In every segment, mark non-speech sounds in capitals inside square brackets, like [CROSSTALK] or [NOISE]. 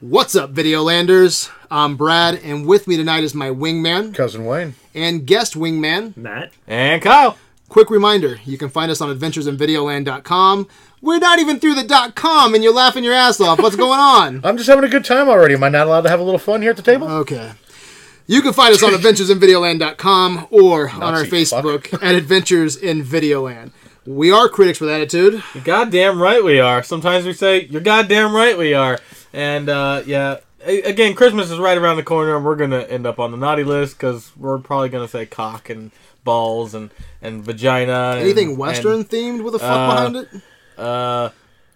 What's up, Videolanders? I'm Brad, and with me tonight is my wingman Cousin Wayne. and guest wingman. Matt. And Kyle. Quick reminder you can find us on adventuresinvideoland.com. We're not even through the dot com, and you're laughing your ass off. What's going on? [LAUGHS] I'm just having a good time already. Am I not allowed to have a little fun here at the table? Okay. You can find us on adventuresinvideoland.com or on our Nazi fuck. Facebook at Adventures in Videoland. We are critics with attitude. You're goddamn right we are. Sometimes we say, you're goddamn right we are. And, uh, yeah. Again, Christmas is right around the corner, and we're going to end up on the naughty list because we're probably going to say cock and balls and, and vagina. and- Anything Western themed with a fuck uh, behind it? Uh,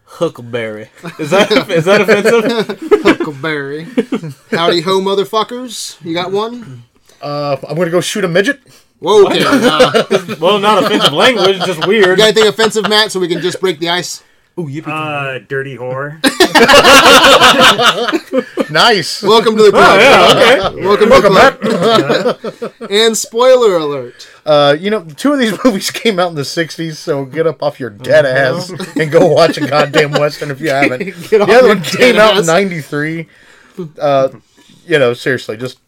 Huckleberry. Is that [LAUGHS] is that offensive? [LAUGHS] Huckleberry. Howdy ho, motherfuckers. You got one? Uh, I'm going to go shoot a midget. Whoa, okay. [LAUGHS] Uh, well, not offensive language, just weird. You got anything offensive, Matt, so we can just break the ice? Ooh, yippee. Uh, dirty whore. [LAUGHS] [LAUGHS] Nice. Welcome to the club. Oh, yeah, okay. Welcome, Welcome to the club. [LAUGHS] and spoiler alert. Uh, you know, two of these movies came out in the 60s, so get up off your dead ass and go watch a goddamn Western if you haven't. Get off the other one came dead out in 93. Uh, you know, seriously, just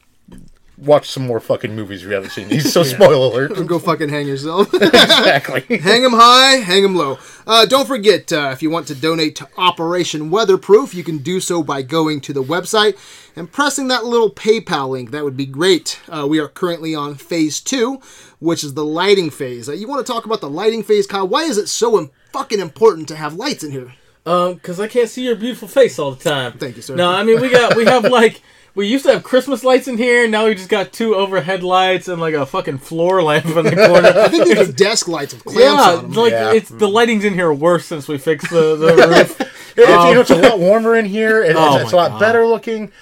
watch some more fucking movies if you haven't seen these. So, [LAUGHS] [LAUGHS] spoiler alert. [LAUGHS] Go fucking hang yourself. exactly. hang 'em high, hang 'em low. Uh, don't forget, uh, if you want to donate to Operation Weatherproof, you can do so by going to the website and pressing that little PayPal link. That would be great. Uh, we are currently on phase two, which is the lighting phase. Uh, you want to talk about the lighting phase, Kyle? Why is it so im- fucking important to have lights in here? Um, because I can't see your beautiful face all the time. Thank you, sir. No, I mean we got we have like we used to have Christmas lights in here, and now we just got two overhead lights and like a fucking floor lamp in the corner. [LAUGHS] I think they're just desk lights with clamps yeah, on them. like Yeah. it's the mm-hmm. lighting's in here worse since we fixed the, the [LAUGHS] roof. It's, you know, it's a um, lot warmer in here. It, [LAUGHS] Oh it's, it's a lot God. better looking.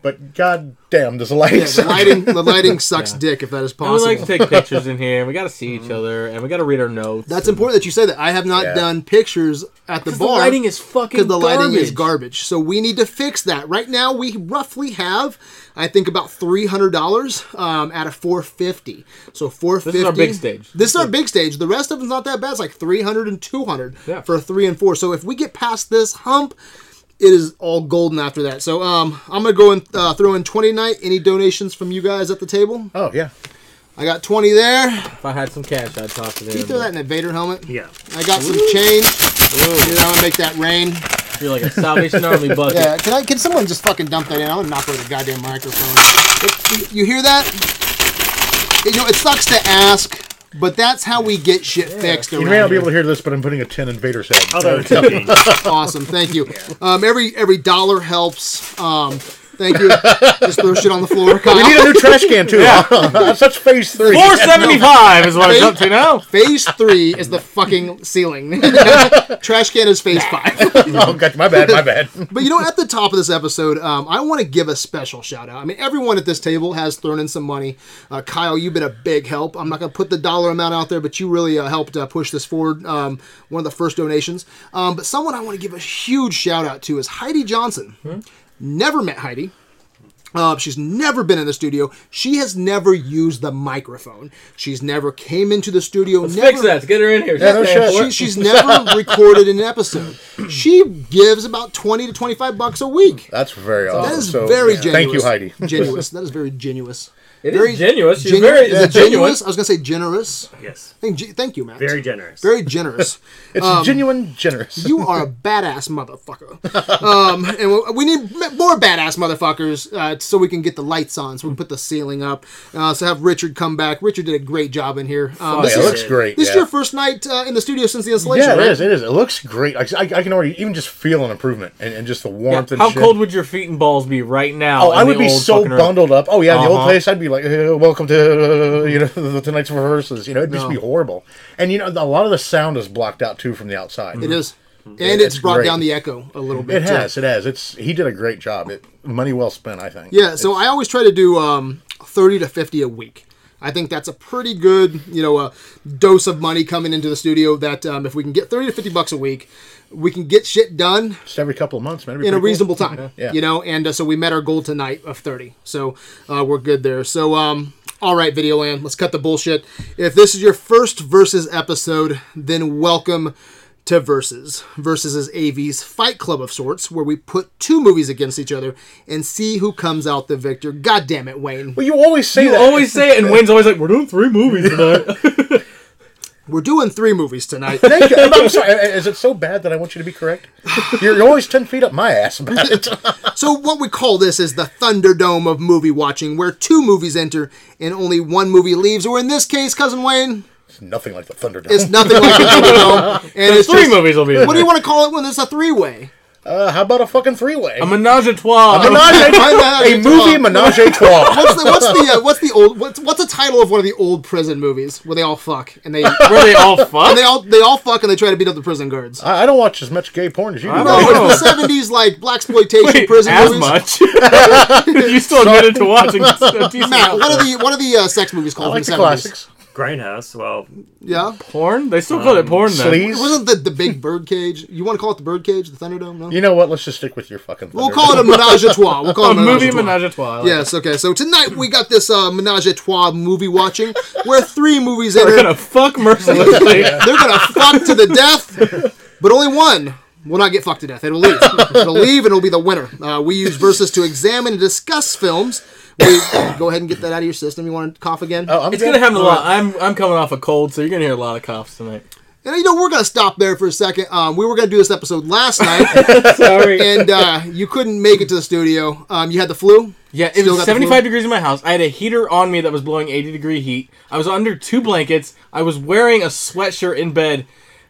But god damn, does the Yeah, the lighting, the [LAUGHS] lighting sucks dick if that is And we like to take [LAUGHS] pictures in here. and We got to see each other, and we got to read our notes. That's important that you say that. I have not Yeah. done pictures at the the bar. lighting is fucking because the lighting is garbage. garbage. So we need to fix that. Right now, we roughly have, I think, about three hundred dollars um, out of four fifty. So four fifty. This is our big stage. This is our big stage. The rest of them's not that bad. It's like 300 and 200 Yeah. for three and four. So if we get past this hump, it is all golden after that. So um, I'm gonna go and uh, throw in twenty tonight. Any donations from you guys at the table? Oh, yeah. I got twenty there. If I had some cash, I'd talk to them. Can you throw that in a Vader helmet? Yeah. I got some change. Dude, I'm gonna make that rain. You're like a Salvation Army [LAUGHS] bucket. Yeah, can I? Can someone just fucking dump that in? I'm gonna knock over the goddamn microphone. You- You hear that? You know, it sucks to ask, but that's how we get shit fixed. You may not be able to hear this, but I'm putting a 10 in Vader's head. Although it's a change. Awesome, thank you. Um, every every dollar helps. Um, thank you. just throw shit on the floor. Kyle. We need a new trash can, too. Yeah. [LAUGHS] That's such phase three. Four seventy five is what it's up to now. Phase three is the fucking ceiling. [LAUGHS] Trash can is phase five. [LAUGHS] oh, God, my bad, my bad. But you know, at the top of this episode, um, I want to give a special shout out. I mean, everyone at this table has thrown in some money. Uh, Kyle, you've been a big help. I'm not going to put the dollar amount out there, but you really uh, helped uh, push this forward. Um, one of the first donations. Um, but someone I want to give a huge shout out to is Heidi Johnson. Never met Heidi. Uh, she's never been in the studio. She has never used the microphone. She's never came into the studio. Let's never, fix that. Get her in here. Yeah, no She's shit. she, she's never [LAUGHS] recorded an episode. She gives about 20 to 25 bucks a week. That's very awesome. That is So, very yeah. genuous. Thank you, Heidi. Genuous. That is very genuous. It is very genuous. She's Genu- very is it genuous? I was going to say generous. Yes. Thank, thank you, Matt. Very generous. Very generous. [LAUGHS] It's genuine generous. You are a badass motherfucker. Um, and we need more badass motherfuckers uh, so we can get the lights on, so we can put the ceiling up. Uh, so have Richard come back. Richard did a great job in here. Um, Oh, this yeah, it is, looks great. this yeah. is your first night uh, in the studio since the installation, yeah, it right? is. It is. It looks great. I, I, I can already even just feel an improvement and, and just the Yeah, warmth and How shit. cold would your feet and balls be right now? Oh, I would be so fucking room? bundled up. Oh yeah, the old Uh-huh. place. I'd be like, uh, "Welcome to you know [LAUGHS] the tonight's rehearsals." You know, it'd just be horrible. And you know, a lot of the sound is blocked out too from the outside. It is. And it's it's brought great. down the echo a little bit. It too. has. It has. It's he did a great job. It money well spent. I think. Yeah, so I always try to do um, 30 to 50 a week. I think that's a pretty good, you know, uh, dose of money coming into the studio. That um, if we can get 30 to 50 bucks a week, we can get shit done Just every couple of months, man. In a pretty cool. reasonable time. Yeah. You know, and uh, so we met our goal tonight of 30. So uh, we're good there. So, um, all right, Videoland, let's cut the bullshit. If this is your first versus episode, then welcome to Versus. Versus is AV's fight club of sorts, where we put two movies against each other and see who comes out the victor. God damn it, Wayne. Well, you always say You that. always say it, and Wayne's always like, "We're doing three movies tonight." [LAUGHS] [LAUGHS] We're doing three movies tonight. Thank you. I'm, I'm sorry. Is it so bad that I want you to be correct? You're, you're always ten feet up my ass about it. [LAUGHS] So what we call this is the Thunderdome of movie watching, where two movies enter and only one movie leaves. Or in this case, cousin Wayne, It's nothing like the Thunderdome. it's nothing like the Thunderdome, [LAUGHS] and it's three just- movies will be. What do you want to call it when it's a three-way? Uh, how about a fucking three-way? A menage a trois. Menage [LAUGHS] Menage a trois. a movie menage a trois. [LAUGHS] What's the what's the uh, what's the old what's what's the title of one of the old prison movies where they all fuck and they [LAUGHS] Where they all fuck? and they all they all fuck and they try to beat up the prison guards? I, I don't watch as much gay porn as you do. I No, don't know. it's the seventies like black exploitation Wait, prison as movies. much? you still admitted to watching a decent Matt, amount. what are the what are the uh, sex movies I called like in the the seventies? classics. Grindhouse. Well, Yeah, porn? They still call it porn then. Sleaze. wasn't the the big bird cage? You want to call it the bird cage, the Thunderdome? No, You know what? Let's just stick with your fucking. we'll call it a menage a trois. We'll call A it a menage movie a trois. menage a trois. Like Yes, okay. So tonight we got this uh, menage a trois movie watching where three movies it. We're gonna fuck mercilessly. They're gonna fuck to the death, but only one will not get fucked to death. It'll leave. It'll leave, and it'll be the winner. Uh, we use verses to examine and discuss films. We, [COUGHS] go ahead and get that out of your system. You want to cough again? Oh, I'm It's good. gonna happen a lot. I'm I'm coming off a cold, so you're gonna hear a lot of coughs tonight. And you know we're gonna stop there for a second. Um, we were gonna do this episode last night, [LAUGHS] Sorry. and uh, you couldn't make it to the studio. Um, you had the flu. Yeah, it Still was 75 degrees in my house. I had a heater on me that was blowing 80 degree heat. I was under two blankets. I was wearing a sweatshirt in bed,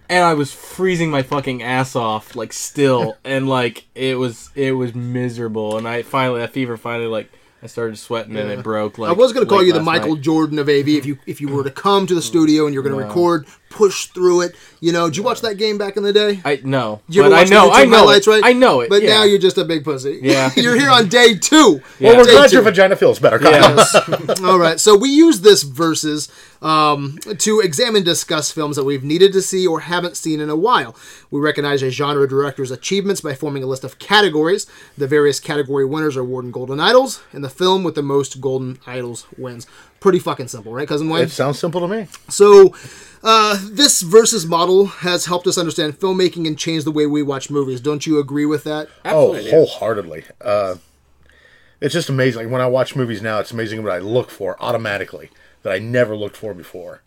and I was freezing my fucking ass off, like still, [LAUGHS] and like it was it was miserable. And I finally that fever finally like I started sweating and it broke. Like I was gonna call you the Michael night. Jordan of AV if you if you were to come to the mm. studio and you're gonna record, push through it. You know, did you watch that game back in the day? I no, You ever but I the know, I know, highlights, right? I know it. But yeah. now you're just a big pussy. Yeah. [LAUGHS] you're here on day two. Well, we're Day glad two. your vagina feels better. Kyle. Yeah. [LAUGHS] All right, so we use this verses um, to examine discuss films that we've needed to see or haven't seen in a while. We recognize a genre director's achievements by forming a list of categories. The various category winners are awarded Golden Idols, and the film with the most Golden Idols wins. Pretty fucking simple, right, cousin Wayne? It sounds simple to me. So, uh, this versus model has helped us understand filmmaking and change the way we watch movies. Don't you agree with that? Absolutely. Oh, wholeheartedly. Uh, it's just amazing. Like, when I watch movies now, it's amazing what I look for automatically that I never looked for before.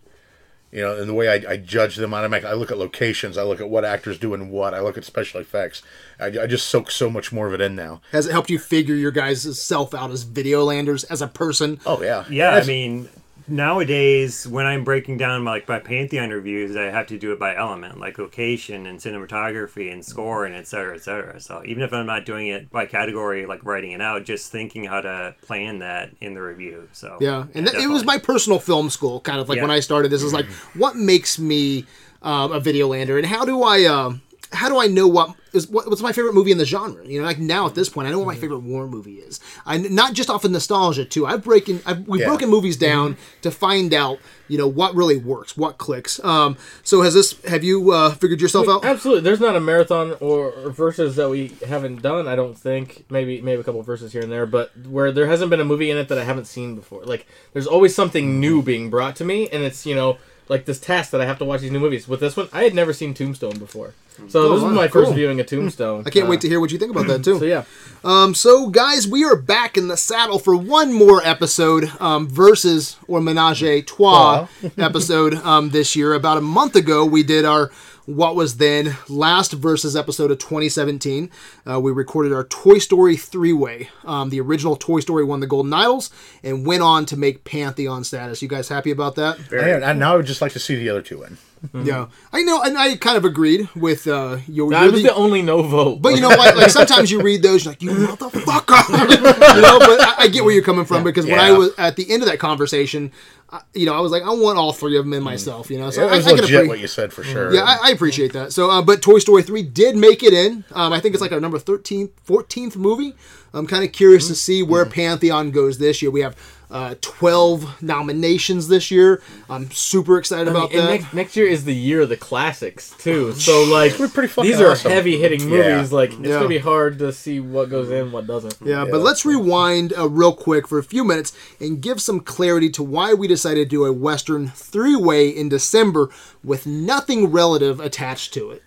You know, and the way I, I judge them automatically. I look at locations. I look at what actors doing what. I look at special effects. I, I just soak so much more of it in now. Has it helped you figure your guys' self out as videolanders, as a person? Oh yeah, yeah. That's- I mean, nowadays when I'm breaking down my, like my Pantheon reviews, I have to do it by element, like location and cinematography and score and et cetera, et cetera. So even if I'm not doing it by category, like writing it out, just thinking how to plan that in the review. So Yeah, and th- it was my personal film school, kind of like Yeah. when I started. This is like, what makes me um, a videolander, and how do I, um, how do I know what is what, what's my favorite movie in the genre? You know, like now at this point, I know what my favorite war movie is. I not just off of nostalgia too. I've breaking, I've, we've Yeah. broken movies down to find out, you know, what really works, what clicks. Um, so has this? Have you uh, figured yourself out? Absolutely. There's not a marathon or, or verses that we haven't done. I don't think. Maybe maybe a couple verses here and there, but where there hasn't been a movie in it that I haven't seen before. Like there's always something new being brought to me, and it's you know like this task that I have to watch these new movies. With this one, I had never seen Tombstone before, so Oh, this wow, is my cool. first viewing of Tombstone. I can't wait to hear what you think about that too. So yeah, Um, so, guys, we are back in the saddle for one more episode, um, versus or menage a trois [LAUGHS] episode um, this year. About a month ago, we did our what was then last versus episode of 2017. Uh, we recorded our Toy Story three way. Um, the original Toy Story won the Golden Idols and went on to make Pantheon status. You guys happy about that? And, and now I would just like to see the other two in. Yeah, I know, and I kind of agreed with uh, your. I you're was the only no vote. But you know what? Like sometimes you read those, you're like, you motherfucker. [LAUGHS] you know, but I, I get where you're coming from because when I was at the end of that conversation, I, you know, I was like, I want all three of them in myself. You know, so It I, was I can legit appre- what you said for sure. yeah, I, I appreciate that. So, uh, but Toy Story 3 did make it in. Um, I think it's like our number 13th, 14th movie. I'm kind of curious to see where Pantheon goes this year. We have uh, 12 nominations this year. I'm super excited I mean, about and that. next, next year is the year of the classics too. [LAUGHS] So like We're pretty fucking these are awesome. heavy hitting Yeah. movies. Like it's Yeah. gonna be hard to see what goes in, what doesn't. Yeah, Yeah, but let's rewind uh, real quick for a few minutes and give some clarity to why we decided decided to do a Western three way in December with nothing relative attached to it.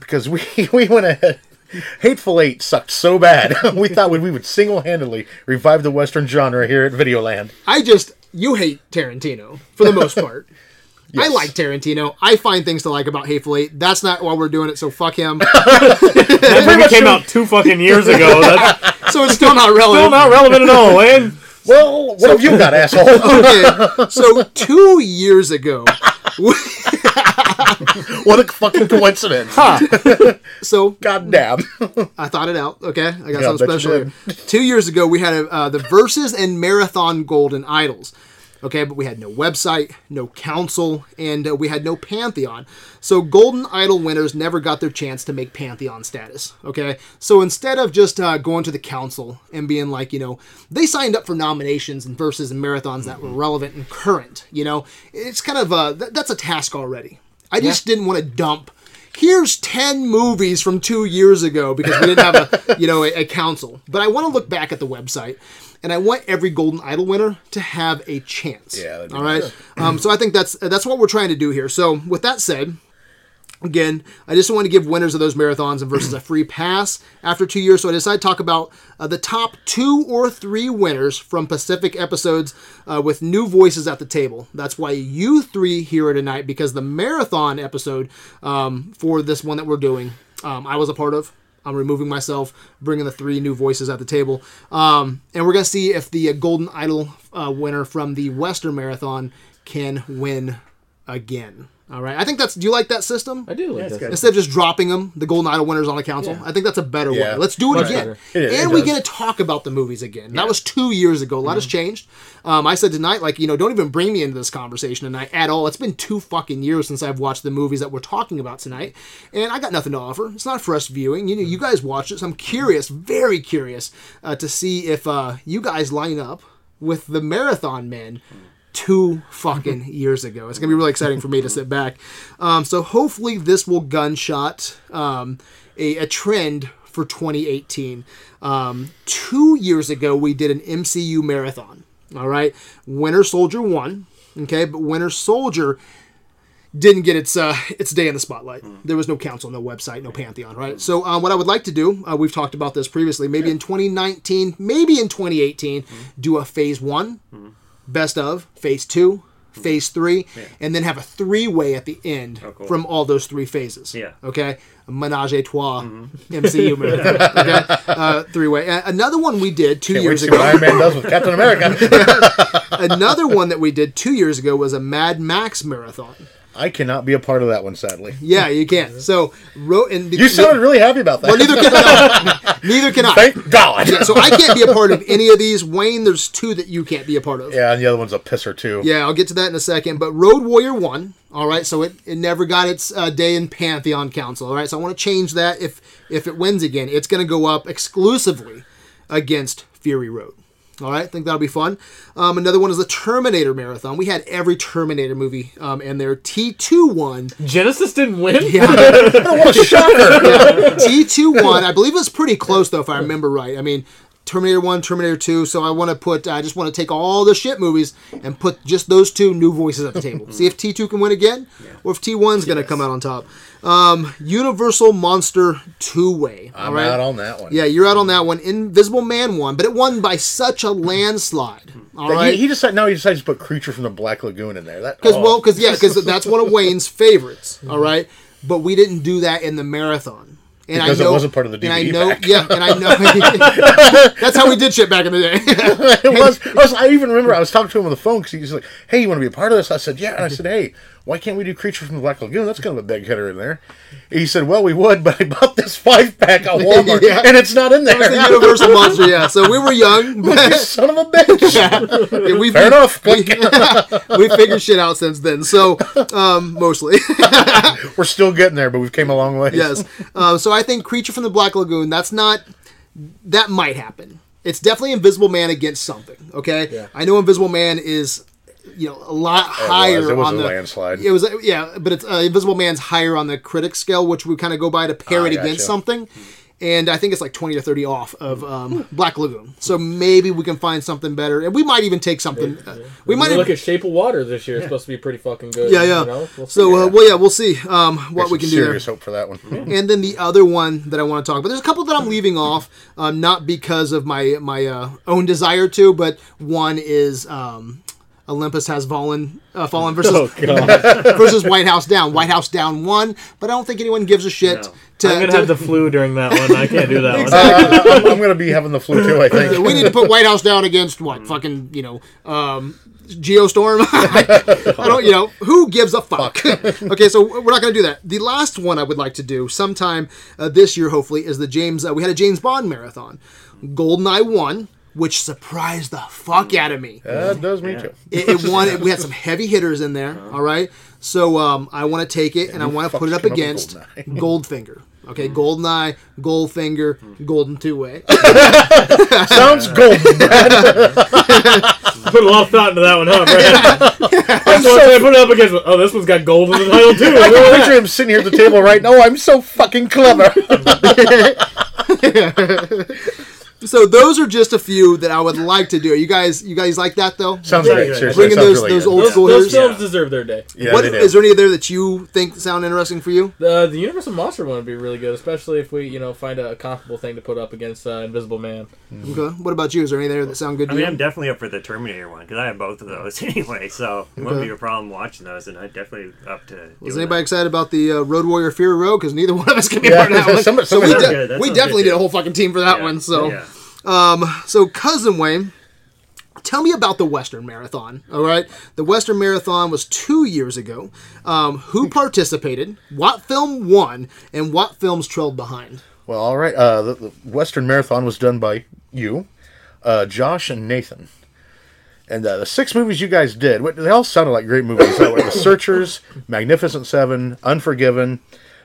because we [LAUGHS] we went ahead. Hateful Eight sucked so bad. [LAUGHS] we thought we would single handedly revive the Western genre here at Videoland. I just, you hate Tarantino for the most part. [LAUGHS] I like Tarantino. I find things to like about Hateful Eight. That's not why we're doing it, so fuck him. That movie came out two fucking years ago. That's so it's still not relevant. still not relevant at all, man. Well, what have you got, asshole? [LAUGHS] Okay, [LAUGHS] so two years ago, [LAUGHS] what a fucking coincidence. so God damn. I thought it out. Okay, I got Yeah, something special. Two years ago, we had a, uh, the Versus and Marathon Golden Idols. Okay, but we had no website, no council, and uh, we had no Pantheon. So Golden Idol winners never got their chance to make Pantheon status. Okay, so instead of just uh, going to the council and being like, you know, they signed up for nominations and verses and marathons that were relevant and current. You know, it's kind of uh, th- that's a task already. I just didn't want to dump here's 10 movies from two years ago because we didn't have a [LAUGHS] you know a, a council but i want to look back at the website and i want every golden idol winner to have a chance Yeah, all right um, so i think that's that's what we're trying to do here so with that said Again, I just want to give winners of those marathons and versus a free pass after two years. So I decided to talk about uh, the top two or three winners from Pacific episodes uh, with new voices at the table. That's why you three here tonight because the marathon episode um, for this one that we're doing, um, I was a part of. I'm removing myself, bringing the three new voices at the table, um, and we're gonna see if the Golden Idol uh, winner from the Western Marathon can win again. All right, I think that's. Do you like that system? I do like That's this. instead of just dropping them, the Golden Idol winners on a council. Yeah. I think that's a better Yeah. way. Let's do it Much again, better. It is, it and we get to talk about the movies again. That was two years ago. A lot has changed. Um, I said tonight, like you know, don't even bring me into this conversation tonight at all. It's been two fucking years since I've watched the movies that we're talking about tonight, and I got nothing to offer. It's not fresh viewing. You know, you guys watched it, so I'm curious, very curious, uh, to see if uh, you guys line up with the Marathon Men two fucking [LAUGHS] years ago. It's gonna be really exciting for me to sit back. Um, so hopefully this will gunshot um, a, a trend for 2018. Um, two years ago we did an MCU marathon. All right, Winter Soldier won. Okay, but Winter Soldier didn't get its uh, its day in the spotlight. There was no council, no website, no Pantheon, right? So um, what I would like to do, uh, we've talked about this previously, maybe in 2019, maybe in 2018, do a phase one, best of, phase two, phase three, and then have a three way at the end cool. from all those three phases. Yeah. Okay, menage a trois [LAUGHS] MCU marathon. [LAUGHS] Okay, uh, three way. Another one we did two Can't years ago. Iron Man does with Captain America. [LAUGHS] Another one that we did two years ago was a Mad Max marathon. I cannot be a part of that one, sadly. Yeah, you can't. So wrote and You sounded really happy about that. Well, neither can I. [LAUGHS] neither can I. Thank God. Yeah, so I can't be a part of any of these. Wayne, there's two that you can't be a part of. Yeah, and the other one's a pisser too. Yeah, I'll get to that in a second. But Road Warrior won. All right, so it, it never got its uh, day in Pantheon Council. All right, so I want to change that. If if it wins again, it's going to go up exclusively against Fury Road. All right, I think that'll be fun. Um, another one is the Terminator Marathon. We had every Terminator movie um, and their T2 won. Genisys didn't win. Yeah, [LAUGHS] What a shocker! T2 won, I believe it was pretty close though, if I remember right. I mean, Terminator 1, Terminator 2. So I want to put, I just want to take all the shit movies and put just those two new voices at the table. [LAUGHS] See if T2 can win again or if T1's going to come out on top. Um, Universal Monster Two Way. I'm out on that one. Yeah, you're out on that one. Invisible Man won, but it won by such a landslide. All He- right. He, decided now he decided to put Creature from the Black Lagoon in there. That Because oh. well, because yeah, because [LAUGHS] that's one of Wayne's favorites. All right, but we didn't do that in the marathon. And Because I it know, wasn't part of the And I DVD know, pack. yeah, and I know [LAUGHS] that's how we did shit back in the day. [LAUGHS] it was, I was. I even remember I was talking to him on the phone because he's like, "Hey, you want to be a part of this?" I said, "Yeah." And I said, "Hey, why can't we do Creature from the Black Lagoon? That's kind of a big hitter in there." He said, "Well, we would, but I bought this five pack at [LAUGHS] Walmart, Yeah. and it's not in there." the Universal [LAUGHS] Monster, yeah. So we were young, [LAUGHS] but son of a bitch. yeah, we Fair enough. We, we figured shit out since then. So um, mostly. We're still getting there, but we've came a long way. yes. Um, so I think Creature from the Black Lagoon. That's not. That might happen. It's definitely Invisible Man against something. Okay. Yeah. I know Invisible Man is, you know, a lot higher It was on a the landslide. It was yeah, but it's uh, Invisible Man's higher on the critic scale, which we kind of go by to pair Ah, it gotcha. against something. and I think it's like twenty to thirty off of um, Black Lagoon. So maybe we can find something better, and we might even take something. Uh, we might look even, at Shape of Water this year. It's supposed to be pretty fucking good. yeah, yeah. You know? We'll so uh, well, yeah, we'll see um, what we Some can do serious hope for that one. And then the other one that I want to talk about, there's a couple that I'm leaving off, um, not because of my my uh, own desire to, but one is um, Olympus has fallen, uh, fallen versus Oh god! [LAUGHS] versus White House down. White House down won, but I don't think anyone gives a shit. No. To, I'm gonna to- have the flu during that one. I can't do that one. Uh, I'm, I'm going to be having the flu too. I think. we need to put White House down against what? Fucking you know, um, Geostorm. [LAUGHS] I don't. You know, who gives a fuck? [LAUGHS] okay, so we're not going to do that. The last one I would like to do sometime uh, this year, hopefully, is the James. Uh, we had a James Bond marathon, Goldeneye won, which surprised the fuck out of me. That does me too. It, it [LAUGHS] won. We had some heavy hitters in there. Uh-huh. All right. So um, I want to take it and I want to put it up fucks came up with against [LAUGHS] mm. Goldeneye? Goldfinger. Okay, Goldeneye, Goldfinger, Golden Two Way. [LAUGHS] Sounds golden. Put a lot of thought into that one, huh, Brad? I'm so I put it up against. Oh, this one's got gold in the title too. I picture him sitting here at the table right now. Oh, I'm so fucking clever. So those are just a few that I would like to do. You guys, you guys like that though? Sounds Yeah, great. Seriously, Bringing those- really those good. old Those, school those films Yeah. deserve their day. Yeah, What they do. is there any of there that you think sound interesting for you? The the Universal Monster one would be really good, especially if we you know find a comparable thing to put up against uh, Invisible Man. Okay. What about you? Is there any there that sound good I to mean, you? I'm definitely up for the Terminator one because I have both of those [LAUGHS] anyway, so it wouldn't be a problem watching those, and I'm definitely up to. Was doing anybody that. excited about the uh, Road Warrior Fury Road? Because neither [LAUGHS] one of us can be Yeah, part [LAUGHS] of that one. somebody- so we, de- we definitely good, did a whole fucking team for that one. So. Yeah. So, cousin Wayne, tell me about the Western Marathon. All right, the Western Marathon was two years ago. Um, who participated? What film won? And what films trailed behind? Well, all right. Uh, the, the Western Marathon was done by you, uh, Josh, and Nathan. And uh, the six movies you guys did, they all sounded like great movies. Uh, the Searchers, Magnificent Seven, Unforgiven,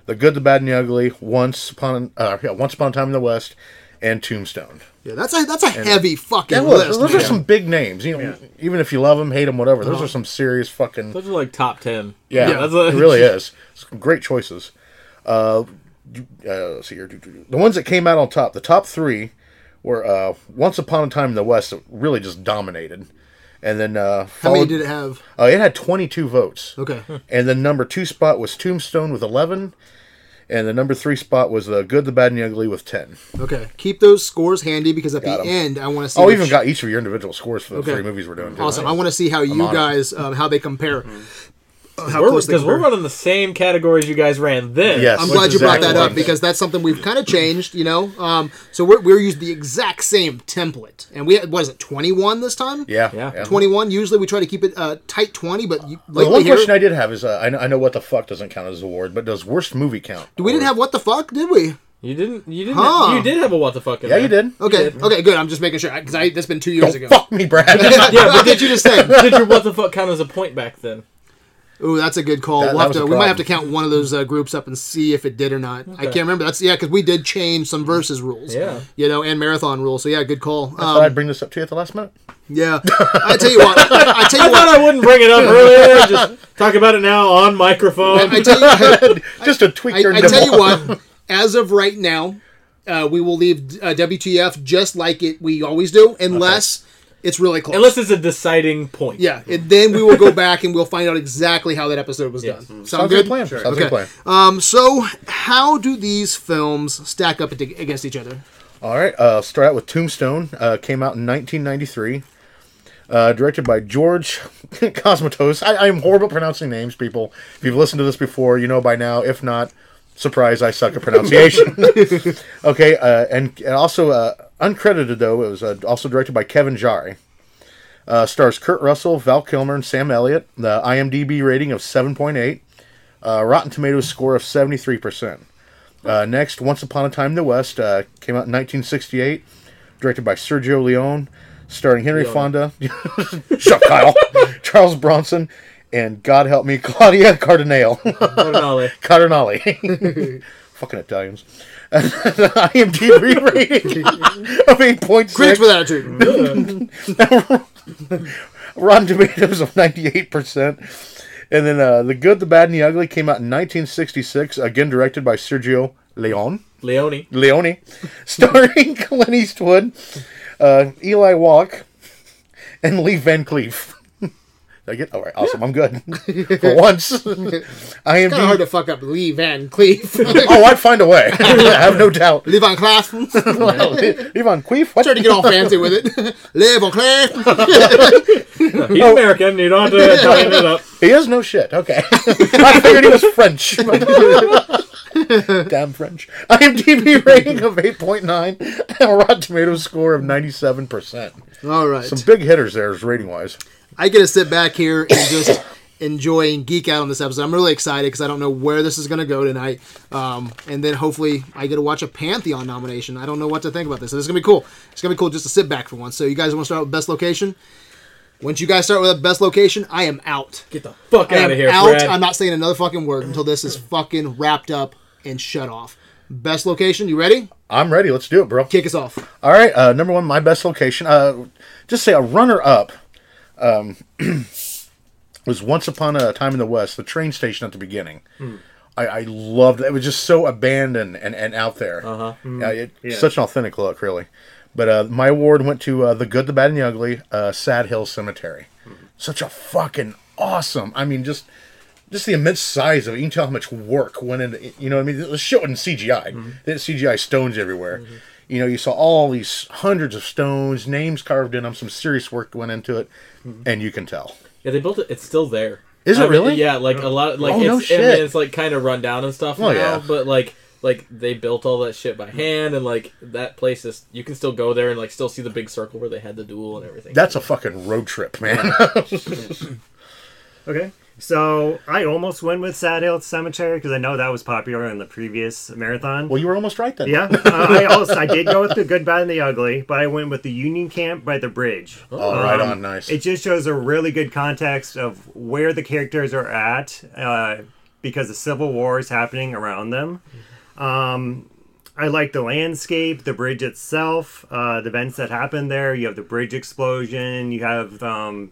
The Good, the Bad, and the Ugly, Once Upon, uh, yeah, Once Upon a Time in the West, and Tombstone. Yeah, that's a that's a heavy fucking That was, list. those man. are some big names. You know, even if you love them, hate them, whatever. Those are some serious fucking. Those are like top ten. Yeah, Yeah. That's a- it really is. Some great choices. Uh, you- uh, let's see here. The ones that came out on top, the top three were uh, Once Upon a Time in the West that really just dominated. And then uh, How many did it have? uh, it had 22 votes. Okay, And the number two spot was Tombstone with 11. And the number three spot was The Good, the Bad, and the Ugly with 10. okay. Keep those scores handy because at Got the 'em. end, I want to see. Oh, which- even got each of your individual scores for the Okay. three movies we're doing. too. awesome. I want to see how you on it. guys um, how they compare. Uh, How We're close because we're running the same categories you guys ran then. Yes. I'm glad is you brought that up because that's something we've kind of changed, you know. Um, so we're, we're using the exact same template, and we had, what is it, 21 this time? Yeah. Yeah. 21. Usually we try to keep it uh, tight 20, but you, The lately one here, question I did have is uh, I, know, I know what the fuck doesn't count as an award, but does worst movie count? we didn't have what the fuck, did we? You didn't. You didn't. Huh. You did have a what the fuck in Yeah, there. you did. Okay, okay, good. I'm just making sure because I that's been two years Don't ago. fuck me, Brad. [LAUGHS] yeah, but did you just say? [LAUGHS] Did your what the fuck count as a point back then? Ooh, that's a good call. That- we'll that have to, we might have to count one of those uh, groups up and see if it did or not. I can't remember. That's yeah, because we did change some versus rules. Yeah. You know, and marathon rules. So yeah, good call. I thought I'd Um, bring this up to you at the last minute. yeah, I tell you what. I tell [LAUGHS] I you thought what. I wouldn't bring it up earlier. Just talk about it now on microphone. I tell you. Just a tweak I, your I tell you [LAUGHS] what, as of right now, uh, we will leave uh, WTF just like it we always do, unless it's really close. Unless it's a deciding point. yeah, and then we will go [LAUGHS] back and we'll find out exactly how that episode was done. Sound Sounds good? like a plan. Sounds Okay. a plan. Um, so how do these films stack up against each other? All right. Uh, start out with Tombstone. Uh, came out in 1993. Uh, directed by George [LAUGHS] Cosmatos. I, I'm horrible at pronouncing names, people. If you've listened to this before, you know by now. If not, surprise, I suck at pronunciation. [LAUGHS] okay, uh, and, and also uh, uncredited though, it was uh, also directed by Kevin Jarre. Uh, stars Kurt Russell, Val Kilmer, and Sam Elliott. The IMDb rating of 7.8. Uh, Rotten Tomatoes score of 73%. Uh, next, Once Upon a Time in the West uh, came out in 1968, directed by Sergio Leone, starring Henry Fonda, [LAUGHS] shut Kyle, [LAUGHS] Charles Bronson, and God help me, Claudia Cardinale, Cardinale. [LAUGHS] Cardinale, fucking Italians. IMDb rating of 8.6. Critics with attitude. Rotten Tomatoes of 98%. And then uh, The Good, the Bad, and the Ugly came out in 1966, again directed by Sergio Leon. Leone. Leone, [LAUGHS] starring [LAUGHS] Clint Eastwood, uh, Eli Wallach, and Lee Van Cleef. Did I get all right? Awesome, I'm good [LAUGHS] for once. I am. Kind of hard to fuck up Lee Van Cleef. [LAUGHS] oh, I'd find a way. [LAUGHS] I have no doubt. Lee Van Cleef. Lee Van Cleef. What? Trying to get all fancy with it. Lee Van Cleef. He's oh. American. You don't have to tighten it up. He has no shit. Okay, I figured he was French. Damn French. IMDb rating of 8.9 and a Rotten Tomatoes score of 97%. All right. Some big hitters there, rating wise. I get to sit back here and just enjoy and geek out on this episode. I'm really excited because I don't know where this is going to go tonight. Um, and then hopefully I get to watch a Pantheon nomination. I don't know what to think about this. So this is going to be cool. It's going to be cool just to sit back for once. So you guys want to start with best location? Once you guys start with the best location, I am out. Get the fuck I out of here, out. Brad. I'm not saying another fucking word until this is fucking wrapped up and shut off. Best location, you ready? I'm ready. Let's do it, bro. Kick us off. All right, uh, number one, my best location. Uh, just say a runner up um, [CLEARS THROAT] was Once Upon a Time in the West, the train station at the beginning. I, I loved it. It was just so abandoned and, and out there. Uh-huh. it, Yeah. Such an authentic look, really. But uh, my award went to uh, The Good, the Bad, and the Ugly, uh, Sad Hill Cemetery. Such a fucking awesome. I mean, just just the immense size of it. You can tell how much work went into. You know what I mean? The shit wasn't CGI. They had CGI stones everywhere. You know, you saw all these hundreds of stones, names carved in them, some serious work went into it, Mm-hmm. and you can tell. Yeah, they built it. It's still there. Is it I mean, really? Yeah, like a lot. Like Oh, it's, no I mean, shit. it's like kind of run down and stuff Oh, now. yeah. But like, like they built all that shit by mm-hmm. hand, and like that place is. You can still go there and like still see the big circle where they had the duel and everything. That's a fucking road trip, man. [LAUGHS] [LAUGHS] Okay. So I almost went with Sad Hill Cemetery because I know that was popular in the previous marathon. well, you were almost right then. yeah, [LAUGHS] uh, I also I did go with the good, bad, and the ugly, but I went with the Union Camp by the bridge. Oh, right on, nice. It just shows a really good context of where the characters are at uh, because the Civil War is happening around them. Um, I like the landscape, the bridge itself, uh, the events that happened there. You have the bridge explosion. You have um,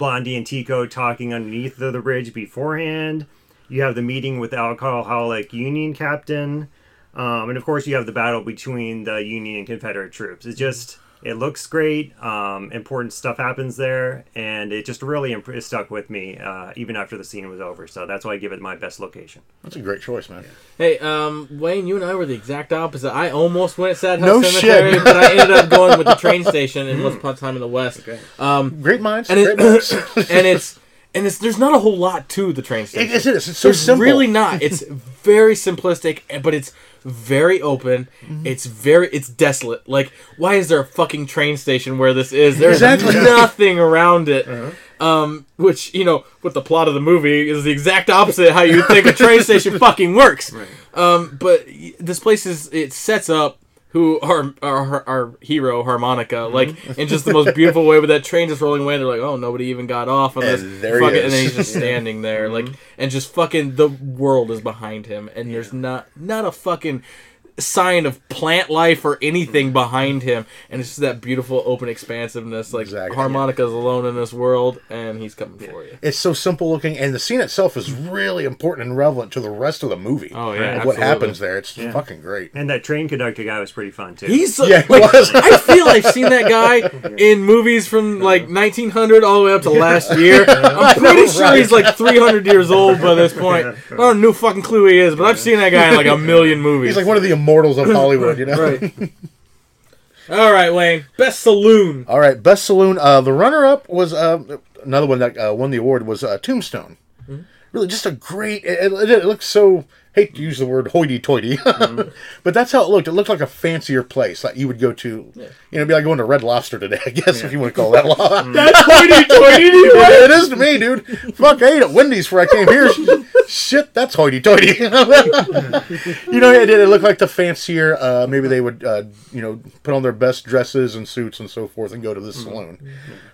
Blondie and Tico talking underneath the, the bridge beforehand. You have the meeting with the alcoholic Union captain. Um, and of course, you have the battle between the Union and Confederate troops. It's just, it looks great. Um, important stuff happens there. And it just really imp- it stuck with me, uh, even after the scene was over. So that's why I give it my best location. That's a great choice, man. Hey, um, Wayne, you and I were the exact opposite. I almost went Sad No House Cemetery, shit. but I ended up going with [LAUGHS] the train station in Once Upon a Time in the West. Um, Great minds. and great it, minds. [LAUGHS] [LAUGHS] and it's and it's there's not a whole lot to the train station. It is. It is. It's so There's simple. really not. It's very simplistic, but it's very open. Mm-hmm. It's very it's desolate. Like, why is there a fucking train station where this is? There's Exactly. nothing around it. Uh-huh. Um, which you know, with the plot of the movie, is the exact opposite of how you think a train station [LAUGHS] fucking works. Um, but this place is it sets up who our our, our hero harmonica Mm-hmm. like in just the most beautiful way with that train just rolling away they're like oh nobody even got off on this. And there he fucking, and then he's just [LAUGHS] standing there like and just fucking the world is behind him and there's not not a fucking sign of plant life or anything behind him and it's just that beautiful open expansiveness like Exactly. harmonica's alone in this world and he's coming for you It's so simple looking, and the scene itself is really important and relevant to the rest of the movie. Oh, yeah, of what happens there. It's fucking great. And that train conductor guy was pretty fun, too. He's so, Yeah, he like, was. I feel I've seen that guy [LAUGHS] in movies from like 1900 all the way up to last year. [LAUGHS] I'm pretty sure he's like 300 years old by this point. [LAUGHS] I don't have no fucking clue who he is, but I've seen that guy in like a million movies. He's like one of the immortals of [LAUGHS] Hollywood, you know. right. [LAUGHS] All right, Wayne. Best saloon. All right, best saloon. Uh, the runner-up was uh, another one that uh, won the award was uh, Tombstone. Really, just a great. It, it, it looks so. Hate to use the word hoity-toity, [LAUGHS] but that's how it looked. It looked like a fancier place that you would go to. You know, it'd be like going to Red Lobster today, I guess, if you want to call that. That's hoity-toity to you. it is to me, dude. Fuck, I ate at Wendy's before I came here. Shit, that's hoity-toity. [LAUGHS] you know, it, it looked like the fancier. Uh, maybe they would, uh, you know, put on their best dresses and suits and so forth and go to this saloon.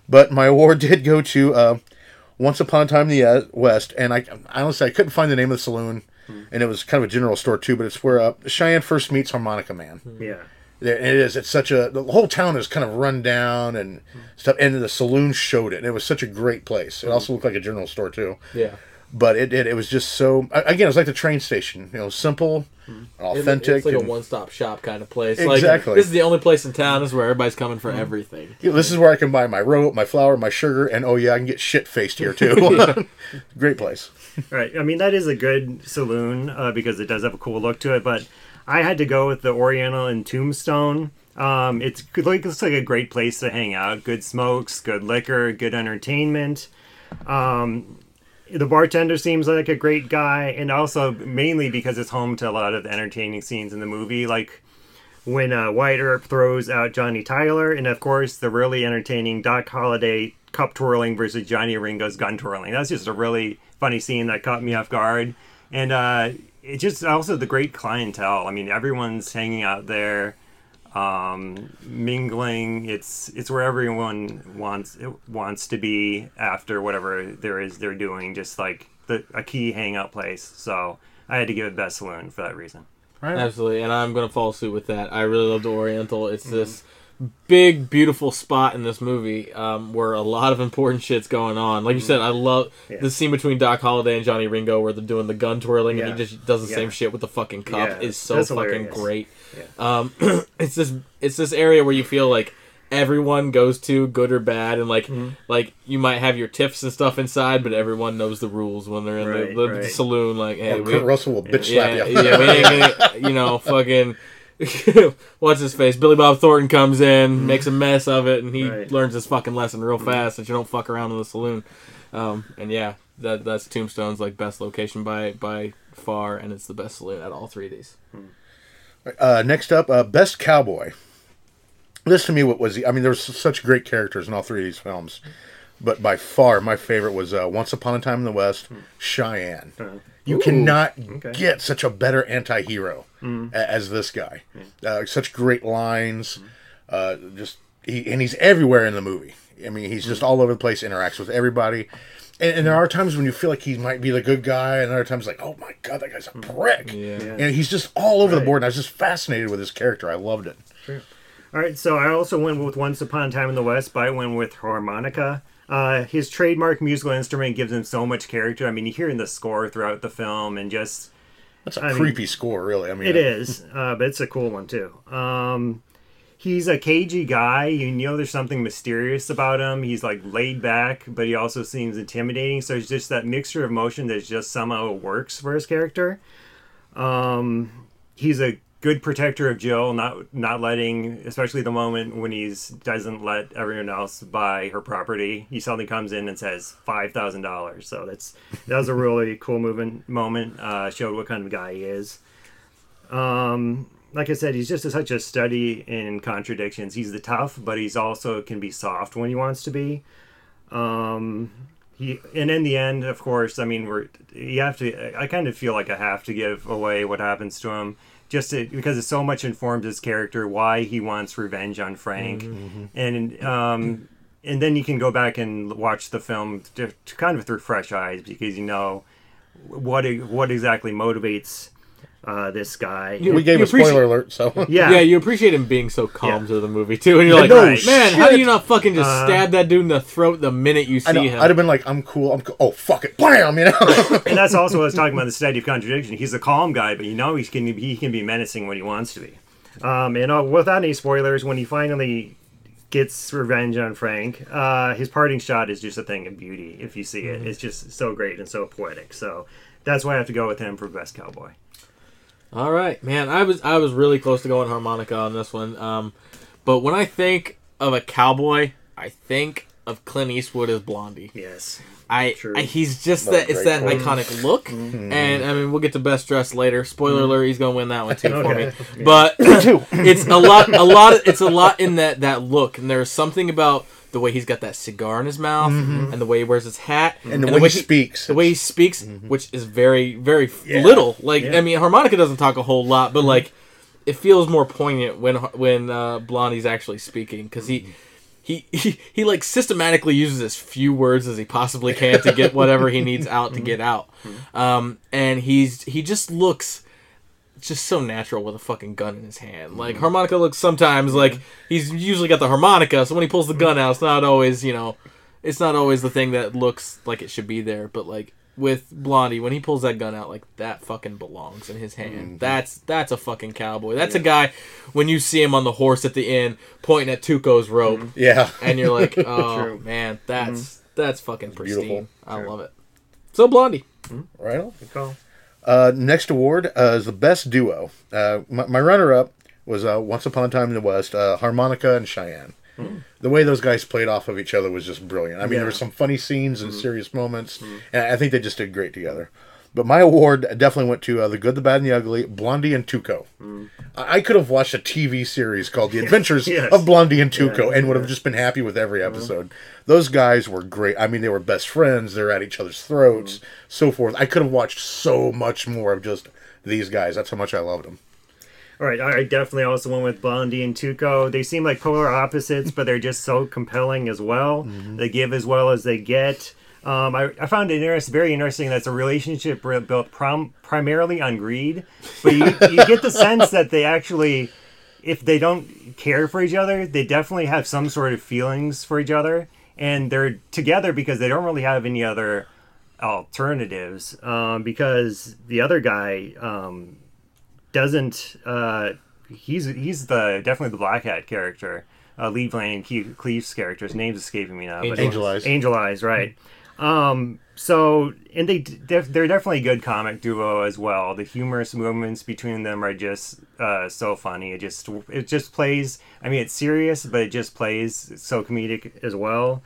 But my award [LAUGHS] did go to uh, Once Upon a Time in the uh, West, and I honestly I couldn't find the name of the saloon, and it was kind of a general store too. But it's where uh, Cheyenne first meets Harmonica Man. yeah. There- It is. It's such a. The whole town is kind of run down and stuff. And the saloon showed it. And It was such a great place. It also looked like a general store too. Yeah. But it, it it was just so again it was like the train station you know simple It- authentic It's like a one-stop shop kind of place. Exactly. Like, this is the only place in town. This is where everybody's coming for everything. you know, this is where I can buy my rope my flour my sugar and oh yeah I can get shit faced here too [LAUGHS] [LAUGHS] great place Right. I mean, that is a good saloon uh, because it does have a cool look to it. But I had to go with the Oriental and Tombstone. Um, it's like looks like a great place to hang out. Good smokes, good liquor, good entertainment. Um, the bartender seems like a great guy, and also mainly because it's home to a lot of the entertaining scenes in the movie, like when uh, Wyatt Earp throws out Johnny Tyler, and of course the really entertaining Doc Holliday cup twirling versus Johnny Ringo's gun twirling. That's just a really funny scene that caught me off guard, and uh, it just also the great clientele. I mean, everyone's hanging out there, um, mingling. It's it's where everyone wants wants to be after whatever there is they're doing. Just like the a key hangout place. So I had to give it best saloon for that reason. Right. Absolutely, and I'm gonna follow suit with that. I really love the Oriental. It's this big, beautiful spot in this movie um, where a lot of important shit's going on. Like you said, I love Yeah. the scene between Doc Holliday and Johnny Ringo where they're doing the gun twirling and he just does the Yeah. same shit with the fucking cup. Yeah, is so that's fucking hilarious. great. Um, [CLEARS THROAT] it's this it's this area where you feel like everyone goes to good or bad and like Mm-hmm. like you might have your tips and stuff inside but everyone knows the rules when they're in Right, the, the, right. saloon like hey Or we, Kurt Russell will bitch slap yeah, you yeah, we ain't gonna, you [LAUGHS] know, fucking. [LAUGHS] What's his face? Billy Bob Thornton comes in, makes a mess of it, and he Right. learns his fucking lesson real fast that you don't fuck around in the saloon. Um, and yeah, that that's Tombstone's like best location by by far, and it's the best saloon at all three of these. Uh, next up, uh, best cowboy. This to me, what was I mean, there was such great characters in all three of these films, but by far my favorite was uh, Once Upon a Time in the West, Cheyenne. You cannot okay. get such a better anti-hero a- as this guy. Uh, such great lines, uh, just he and he's everywhere in the movie. I mean, he's just all over the place, interacts with everybody. And, and there are times when you feel like he might be the good guy, and other times like, oh my god, that guy's a prick. Yeah. Yeah. And he's just all over the board. And I was just fascinated with his character. I loved it. All right, so I also went with Once Upon a Time in the West, but I went with harmonica. Uh, his trademark musical instrument gives him so much character. I mean, you hear in the score throughout the film, and just That's a I mean, creepy score, really. I mean, it is, uh, but it's a cool one too. Um, he's a cagey guy. You know, there's something mysterious about him. He's like laid back, but he also seems intimidating. So it's just that mixture of emotion that just somehow works for his character. Um, he's a good protector of Jill, not not letting, especially the moment when he's doesn't let everyone else buy her property. He suddenly comes in and says five thousand dollars. So that's that was a really [LAUGHS] cool movement moment. Uh, showed what kind of guy he is. Um, like I said, he's just such a study in contradictions. He's the tough, but he's also can be soft when he wants to be. Um, he and in the end, of course, I mean, we're you have to. I kind of feel like I have to give away what happens to him, just to, because it so much informs his character, why he wants revenge on Frank, and um, and then you can go back and watch the film to, to kind of through fresh eyes because you know what what exactly motivates uh, this guy. we gave You a spoiler alert, so [LAUGHS] yeah, Yeah, you appreciate him being so calm Yeah. to the movie too, and you're like, no man, how do you not fucking just Uh, stab that dude in the throat the minute you see him? I'd have been like, I'm cool. I'm cool. Oh fuck it, blam! You know. [LAUGHS] and that's also what I was talking about the study of contradiction. He's a calm guy, but you know he can he can be menacing when he wants to be. Um, and uh, without any spoilers, when he finally gets revenge on Frank, uh, his parting shot is just a thing of beauty. If you see it, it's just so great and so poetic. So that's why I have to go with him for best cowboy. All right, man. I was I was really close to going harmonica on this one. Um, but when I think of a cowboy, I think of Clint Eastwood as Blondie. Yes. I, I he's just What that it's that point. iconic look, and I mean we'll get to best dressed later. Spoiler alert, he's gonna win that one too [LAUGHS] for Okay. me. But it's a lot, a lot. Of, it's a lot in that that look, and there's something about the way he's got that cigar in his mouth, mm-hmm. and the way he wears his hat, and the way he speaks. the way he speaks, mm-hmm. which is very, very Yeah. little. Like Yeah. I mean, harmonica doesn't talk a whole lot, but mm-hmm. like it feels more poignant when when uh, Blondie's actually speaking because he. He, [LAUGHS] he, he like systematically uses as few words as he possibly can to get whatever he needs out to [LAUGHS] get out um, and he's he just looks just so natural with a fucking gun in his hand like mm. harmonica looks sometimes like he's usually got the harmonica so when he pulls the gun out it's not always you know it's not always the thing that looks like it should be there but like with Blondie when he pulls that gun out, like that fucking belongs in his hand. Mm-hmm. That's that's a fucking cowboy. That's a guy when you see him on the horse at the inn pointing at Tuco's robe, mm-hmm. Yeah. and you're like, [LAUGHS] oh True. man, that's mm-hmm. that's fucking pristine. beautiful. I love it. So Blondie. right on. Good call. Uh, next award uh, is the best duo. Uh, my, my runner-up was uh, Once Upon a Time in the West, uh, Harmonica and Cheyenne. The way those guys played off of each other was just brilliant. I mean, Yeah. there were some funny scenes and serious moments, and I think they just did great together. But my award definitely went to uh, The Good, the Bad, and the Ugly, Blondie and Tuco. Mm. I I could have watched a TV series called The [LAUGHS] Adventures Yes. of Blondie and Tuco and would have just been happy with every mm-hmm. episode. Those guys were great. I mean, they were best friends. They're at each other's throats, mm-hmm. so forth. I could have watched so much more of just these guys. That's how much I loved them. All right, I definitely also went with Blondie and Tuco. They seem like polar opposites, but they're just so compelling as well. Mm-hmm. They give as well as they get. Um, I, I found it interest, very interesting that's a relationship built prom- primarily on greed, but you, [LAUGHS] you get the sense that they actually, if they don't care for each other, they definitely have some sort of feelings for each other, and they're together because they don't really have any other alternatives. Um, because the other guy, um, doesn't uh he's he's the definitely the black hat character uh lee Van Cleef's character his name's escaping me now but Angel Eyes. angel eyes right um so and they def- they're definitely a good comic duo as well the humorous moments between them are just uh so funny it just it just plays i mean it's serious but it just plays so comedic as well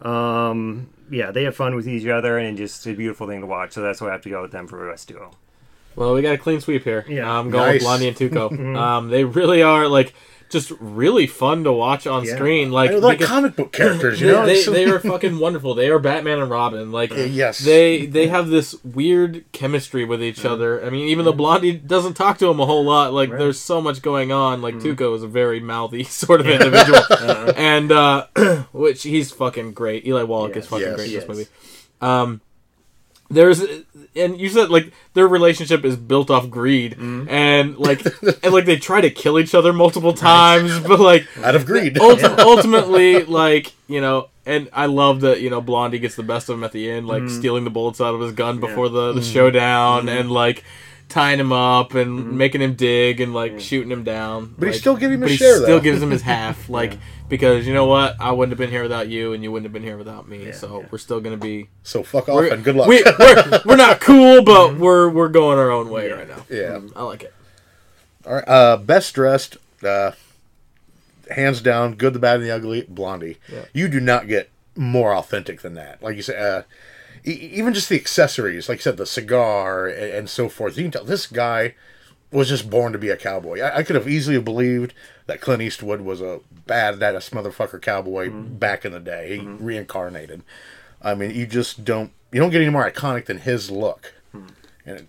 um yeah they have fun with each other and just a beautiful thing to watch so that's why i have to go with them for best duo Well, we got a clean sweep here. Yeah. I'm going Nice. with Blondie and Tuco. [LAUGHS] um, they really are like just really fun to watch on Yeah. screen. Like, I like comic book characters, you they, know. they, they are [LAUGHS] fucking wonderful. They are Batman and Robin. Like, yes. they they have this weird chemistry with each other. I mean, even though Blondie doesn't talk to him a whole lot, like there's so much going on. Like Tuco is a very mouthy [LAUGHS] sort of individual, [LAUGHS] and uh, [CLEARS THROAT] which he's fucking great. Eli Wallach is fucking Yes. great in this movie. Um, there's and you said like their relationship is built off greed. Mm-hmm. And like [LAUGHS] and like they try to kill each other multiple times but like out of greed. ulti- [LAUGHS] ultimately like you know and i love that you know blondie gets the best of him at the end like mm. stealing the bullets out of his gun before the, the mm. showdown mm-hmm. and like tying him up and making him dig and like shooting him down But he still give him his he share, still though. gives him his half [LAUGHS] like because you know what i wouldn't have been here without you and you wouldn't have been here without me so yeah. we're still gonna be so fuck off and good luck. We, we're, [LAUGHS] we're not cool, but we're we're going our own way right now. yeah. I like it. All right. Uh, best dressed, uh, hands down, good, the bad, and the ugly, Blondie. Yeah. You do not get more authentic than that. Like you said, uh, even just the accessories, like you said, the cigar and, and so forth. You can tell this guy was just born to be a cowboy. I, I could have easily believed that Clint Eastwood was a badass motherfucker cowboy mm-hmm. back in the day. He mm-hmm. reincarnated. I mean, you just don't you don't get any more iconic than his look. Mm-hmm. And it,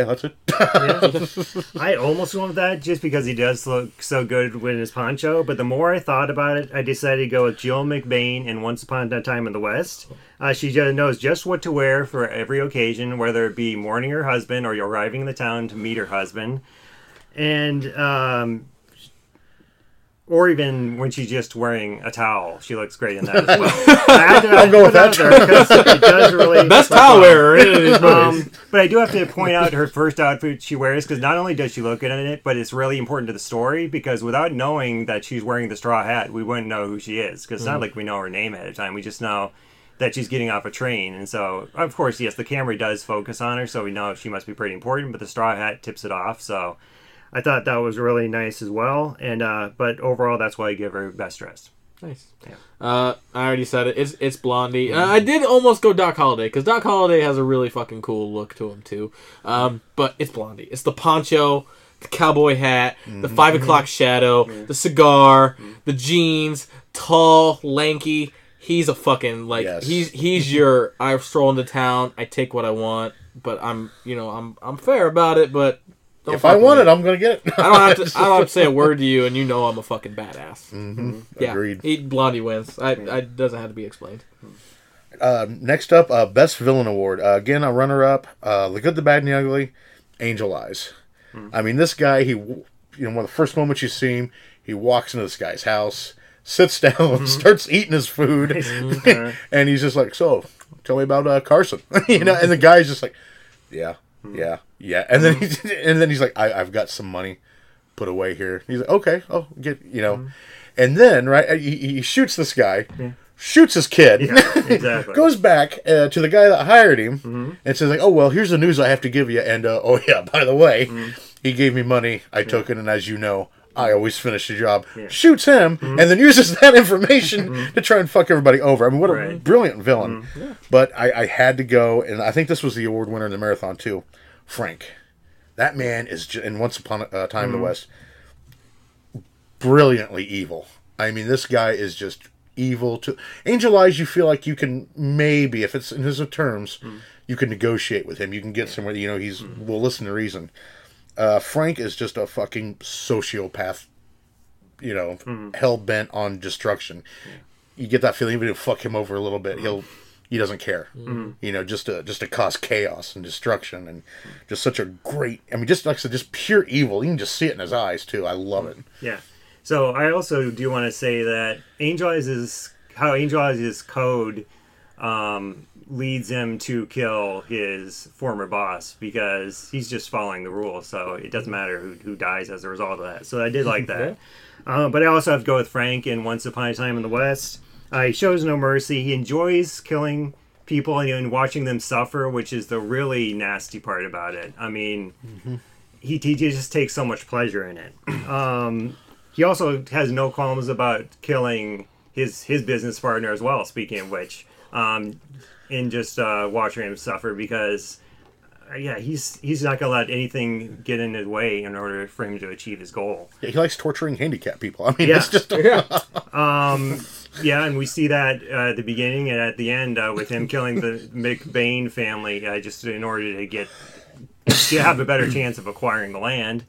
yeah, that's it. I almost went with that just because he does look so good with his poncho. But the more I thought about it, I decided to go with Jill McBain in Once Upon a Time in the West. Uh, she just knows just what to wear for every occasion, whether it be mourning her husband or arriving in the town to meet her husband, and um, or even when she's just wearing a towel, she looks great in that as well. [LAUGHS] I had to, I'll go with that. because it does really Best towel wearer in any of these movies. um, but I do have to point out her first outfit she wears because not only does she look good in it, but it's really important to the story because without knowing that she's wearing the straw hat, we wouldn't know who she is because it's not like we know her name ahead of time. We just know that she's getting off a train, and so of course, yes, the camera does focus on her, so we know she must be pretty important. But the straw hat tips it off, so. I thought that was really nice as well, and uh, but overall, that's why I give her best dress. Nice. Yeah. Uh, I already said it. It's it's Blondie. Uh, I did almost go Doc Holliday because Doc Holliday has a really fucking cool look to him too. Um, but it's Blondie. It's the poncho, the cowboy hat, the five o'clock shadow, the cigar, the jeans, tall, lanky. He's a fucking like Yes. he's he's your. I stroll into town. I take what I want, but I'm you know I'm I'm fair about it. But don't if I want me. it, I'm gonna get it. I don't have to. [LAUGHS] I don't have to say a word to you, and you know I'm a fucking badass. Mm-hmm. Yeah, Agreed. He, Blondie wins. I, I doesn't have to be explained. Uh, next up, uh, best villain award. Uh, again, a runner-up. Uh, the Good, the Bad, and the Ugly. Angel Eyes. I mean, this guy. He, you know, one of the first moments you see him, he walks into this guy's house. sits [LAUGHS] down, starts eating his food, [LAUGHS] and he's just like, "So, tell me about uh, Carson," you know. And the guy's just like, "Yeah, Hmm. yeah, yeah," and then he's [LAUGHS] and then he's like, I, "I've got some money put away here." He's like, "Okay, oh, get you know," hmm. and then right, uh, he, he shoots this guy. Hmm. Shoots his kid, [LAUGHS] exactly. goes back uh, to the guy that hired him, and says like, "Oh well, here's the news I have to give you." And uh, [LAUGHS] oh yeah, by the way, he gave me money. I took it, and as you know, I always finish the job. Shoots him, mm-hmm. and then uses that [LAUGHS] information mm-hmm. to try and fuck everybody over. I mean, what a brilliant villain! Mm-hmm. But I, I had to go, and I think this was the award winner in the marathon too. Frank, that man is, in Once Upon a uh, Time in the West, brilliantly evil. I mean, this guy is just evil. To Angel Eyes, you feel like you can maybe, if it's in his terms, mm. you can negotiate with him. You can get somewhere. You know, he's mm. will listen to reason. Uh, Frank is just a fucking sociopath. You know, hell bent on destruction. You get that feeling, even if you fuck him over a little bit, he'll he doesn't care. You know, just to just to cause chaos and destruction, and just such a great. I mean, just like I said, just pure evil. You can just see it in his eyes too. I love it. Yeah. So I also do want to say that Angel Eyes is how Angel Eyes' is code um, leads him to kill his former boss because he's just following the rules. So it doesn't matter who, who dies as a result of that. So I did like that. [LAUGHS] uh, but I also have to go with Frank in Once Upon a Time in the West. Uh, he shows no mercy. He enjoys killing people and, and watching them suffer, which is the really nasty part about it. I mean, he, he just takes so much pleasure in it. [CLEARS THROAT] Um, he also has no qualms about killing his his business partner as well. Speaking of which, um, and just uh, watching him suffer because, uh, yeah, he's he's not gonna let anything get in his way in order for him to achieve his goal. Yeah, he likes torturing handicapped people. I mean, Yeah. it's just [LAUGHS] Yeah, and we see that uh, at the beginning and at the end uh, with him killing the [LAUGHS] McBain family uh, just in order to get to have a better chance of acquiring the land.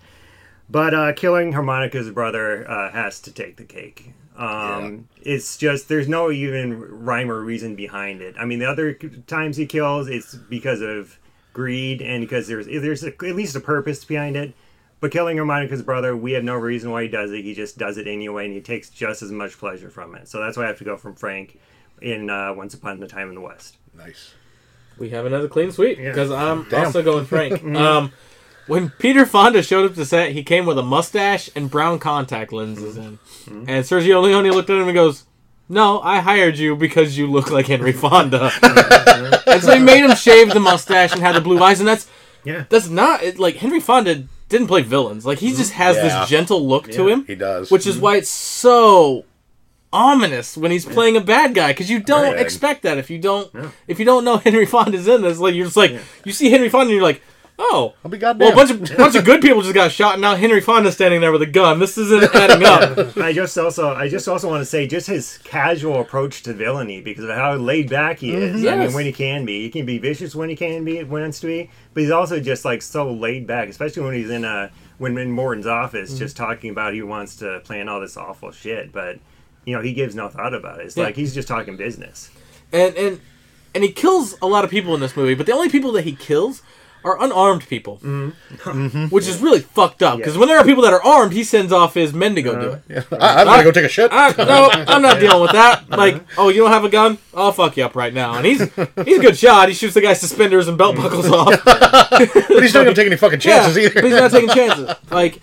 But uh, killing Harmonica's brother uh, has to take the cake. Um, It's just there's no even rhyme or reason behind it. I mean, the other times he kills, it's because of greed and because there's there's a, at least a purpose behind it. But killing Harmonica's brother, we have no reason why he does it. He just does it anyway, and he takes just as much pleasure from it. So that's why I have to go from Frank in uh, Once Upon a Time in the West. nice. We have another clean sweep because I'm Damn. also going Frank. [LAUGHS] um, when Peter Fonda showed up to set, he came with a mustache and brown contact lenses in, mm-hmm. and Sergio Leone looked at him and goes, "No, I hired you because you look like Henry Fonda." [LAUGHS] and so he made him shave the mustache and had the blue eyes, and that's Yeah. that's not it, like Henry Fonda didn't play villains. Like he mm-hmm. just has Yeah. this gentle look to him, He does. which is mm-hmm. why it's so ominous when he's playing a bad guy because you don't Right. expect that if you don't if you don't know [LAUGHS] Henry Fonda's in this. Like you're just like you see Henry Fonda and you're like, oh. I'll be goddamn. Well, a bunch of bunch of good people just got shot, and now Henry Fonda's standing there with a gun. This isn't [LAUGHS] adding up. I just also I just also want to say just his casual approach to villainy because of how laid back he mm-hmm. is. I Yes. mean, when he can be, he can be vicious when he can be, when wants to be, but he's also just like so laid back, especially when he's in a when in Morton's office, mm-hmm. just talking about he wants to plan all this awful shit, but you know he gives no thought about it. It's Yeah. like he's just talking business. and and and he kills a lot of people in this movie, but the only people that he kills are unarmed people, mm-hmm. Mm-hmm. which is really fucked up. Because Yeah. when there are people that are armed, he sends off his men to go do uh-huh. it. I, I'm gonna go take a shit. I, no, I'm [LAUGHS] not dealing with that. Uh-huh. Like, oh, you don't have a gun? I'll fuck you up right now. And he's he's a good shot. He shoots the guy's suspenders and belt buckles off. [LAUGHS] but he's not gonna take any fucking chances yeah, either. But he's not taking chances. [LAUGHS] Like,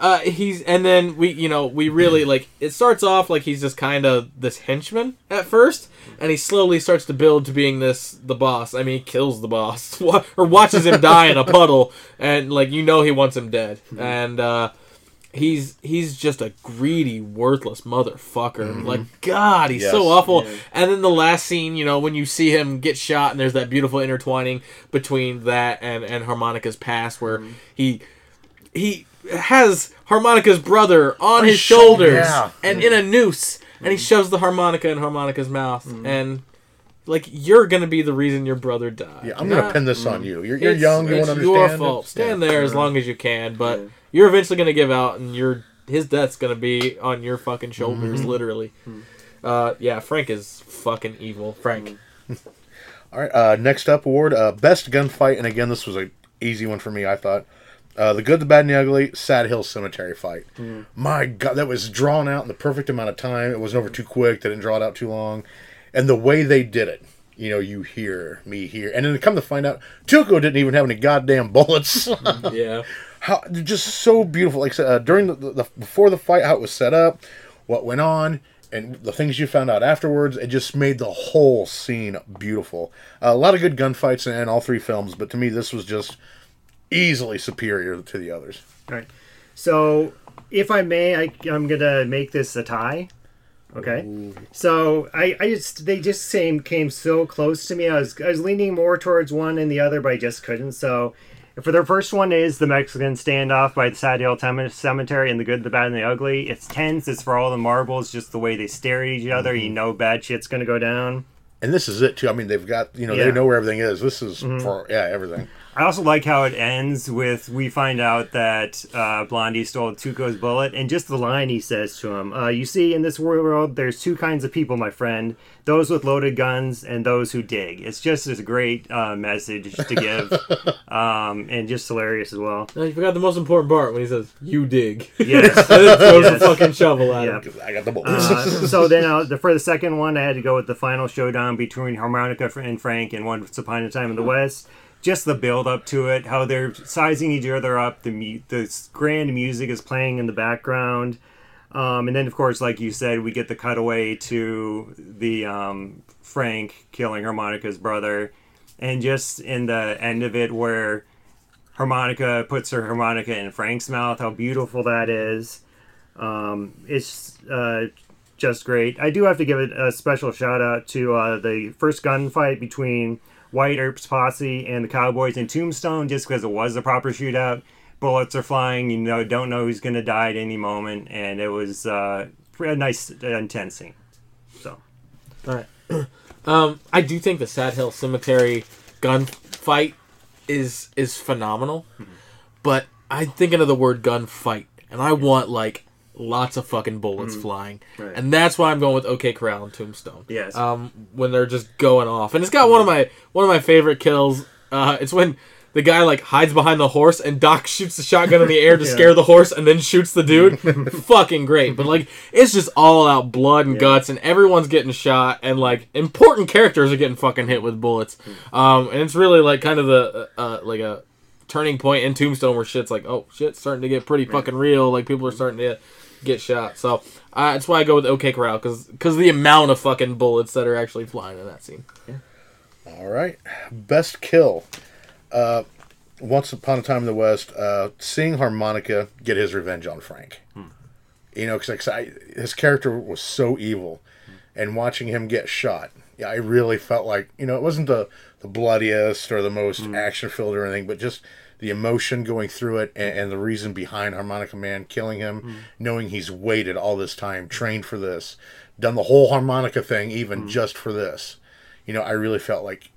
uh, he's and then we, you know, we really like. It starts off like he's just kind of this henchman at first, and he slowly starts to build to being this the boss. I mean, he kills the boss [LAUGHS] or watches him die in a puddle, and like you know he wants him dead, and. uh He's he's just a greedy, worthless motherfucker. Like God, he's so Yes. awful. And then the last scene, you know, when you see him get shot, and there's that beautiful intertwining between that and and Harmonica's past, where he he has Harmonica's brother on his shoulders yeah. and in a noose, and he shoves the harmonica in Harmonica's mouth, and like you're gonna be the reason your brother died. Yeah, I'm gonna Not- pin this on you. You're, you're it's- young. You it's won't your understand. fault. Stand Yeah. there as long as you can, but you're eventually gonna give out, and your his death's gonna be on your fucking shoulders, Mm-hmm. literally. Uh, yeah, Frank is fucking evil. Frank. [LAUGHS] All right. Uh, next up award, uh, best gunfight, and again, this was a easy one for me. I thought Uh, the good, the bad, and the ugly. Sad Hill Cemetery fight. Mm-hmm. My God, that was drawn out in the perfect amount of time. It wasn't over too quick. They didn't draw it out too long, and the way they did it. You know, you hear me here, and then come to find out, Tuco didn't even have any goddamn [LAUGHS] bullets. [LAUGHS] Yeah. how just so beautiful. Like uh, during the, the, the before the fight, how it was set up, what went on, and the things you found out afterwards, it just made the whole scene beautiful. Uh, a lot of good gunfights in, in all three films, but to me, this was just easily superior to the others. All right. So, if I may, I, I'm gonna make this a tie. Okay. So I, I just they just same came so close to me. I was I was leaning more towards one and the other, but I just couldn't. So for their first one is the Mexican standoff by the Sad Hill Cemetery and the good, the bad, and the ugly. It's tense. It's for all the marbles, just the way they stare at each other. You mm-hmm. know, bad shit's gonna go down. And this is it too. I mean, they've got you know Yeah. they know where everything is. This is mm-hmm. for yeah everything. I also like how it ends with we find out that uh, Blondie stole Tuco's bullet, and just the line he says to him: uh, "You see, in this world, there's two kinds of people, my friend: those with loaded guns and those who dig." It's just a great uh, message to give, [LAUGHS] um, and just hilarious as well. No, you forgot the most important part when he says, "You dig." Yes. [LAUGHS] throws Yes. a fucking shovel at Yeah. him. 'Cause I got the bullets. Uh, [LAUGHS] so then, uh, the, for the second one, I had to go with the final showdown between Harmonica and Frank and Once Upon a Time in the West. Just the build up to it, how they're sizing each other up. The mu- the grand music is playing in the background, um, and then of course, like you said, we get the cutaway to the um, Frank killing Harmonica's brother, and just in the end of it where Harmonica puts her harmonica in Frank's mouth. How beautiful that is. Um, it's uh, just great. I do have to give it a special shout out to uh, the first gunfight between Wyatt Earp's posse and the Cowboys in Tombstone, just because it was a proper shootout. Bullets are flying, you know, don't know who's going to die at any moment, and it was uh, a nice, uh, intense scene. So, All right. [CLEARS THROAT] Um, I do think the Sad Hill Cemetery gunfight is is phenomenal, but I'm thinking of the word gunfight, and I want like lots of fucking bullets flying, Right. and that's why I'm going with OK Corral and Tombstone. Yes. Um, when they're just going off, and it's got one of my one of my favorite kills. Uh, it's when. The guy like hides behind the horse, and Doc [LAUGHS] shoots the shotgun in the air to Yeah. scare the horse, and then shoots the dude. [LAUGHS] Fucking great, but like it's just all out blood and guts, and everyone's getting shot, and like important characters are getting fucking hit with bullets. Um, and it's really like kind of the uh, uh, like a turning point in Tombstone where shit's like, oh shit's starting to get pretty fucking real. Like people are starting to get shot. So uh, that's why I go with OK Corral because the amount of fucking bullets that are actually flying in that scene. All right, best kill. Uh, Once upon a time in the West, uh, seeing Harmonica get his revenge on Frank. You know, because his character was so evil, and watching him get shot, yeah, I really felt like you know it wasn't the the bloodiest or the most action filled or anything, but just the emotion going through it and, and the reason behind Harmonica Man killing him, mm-hmm. knowing he's waited all this time, trained for this, done the whole harmonica thing even mm-hmm. just for this. You know, I really felt like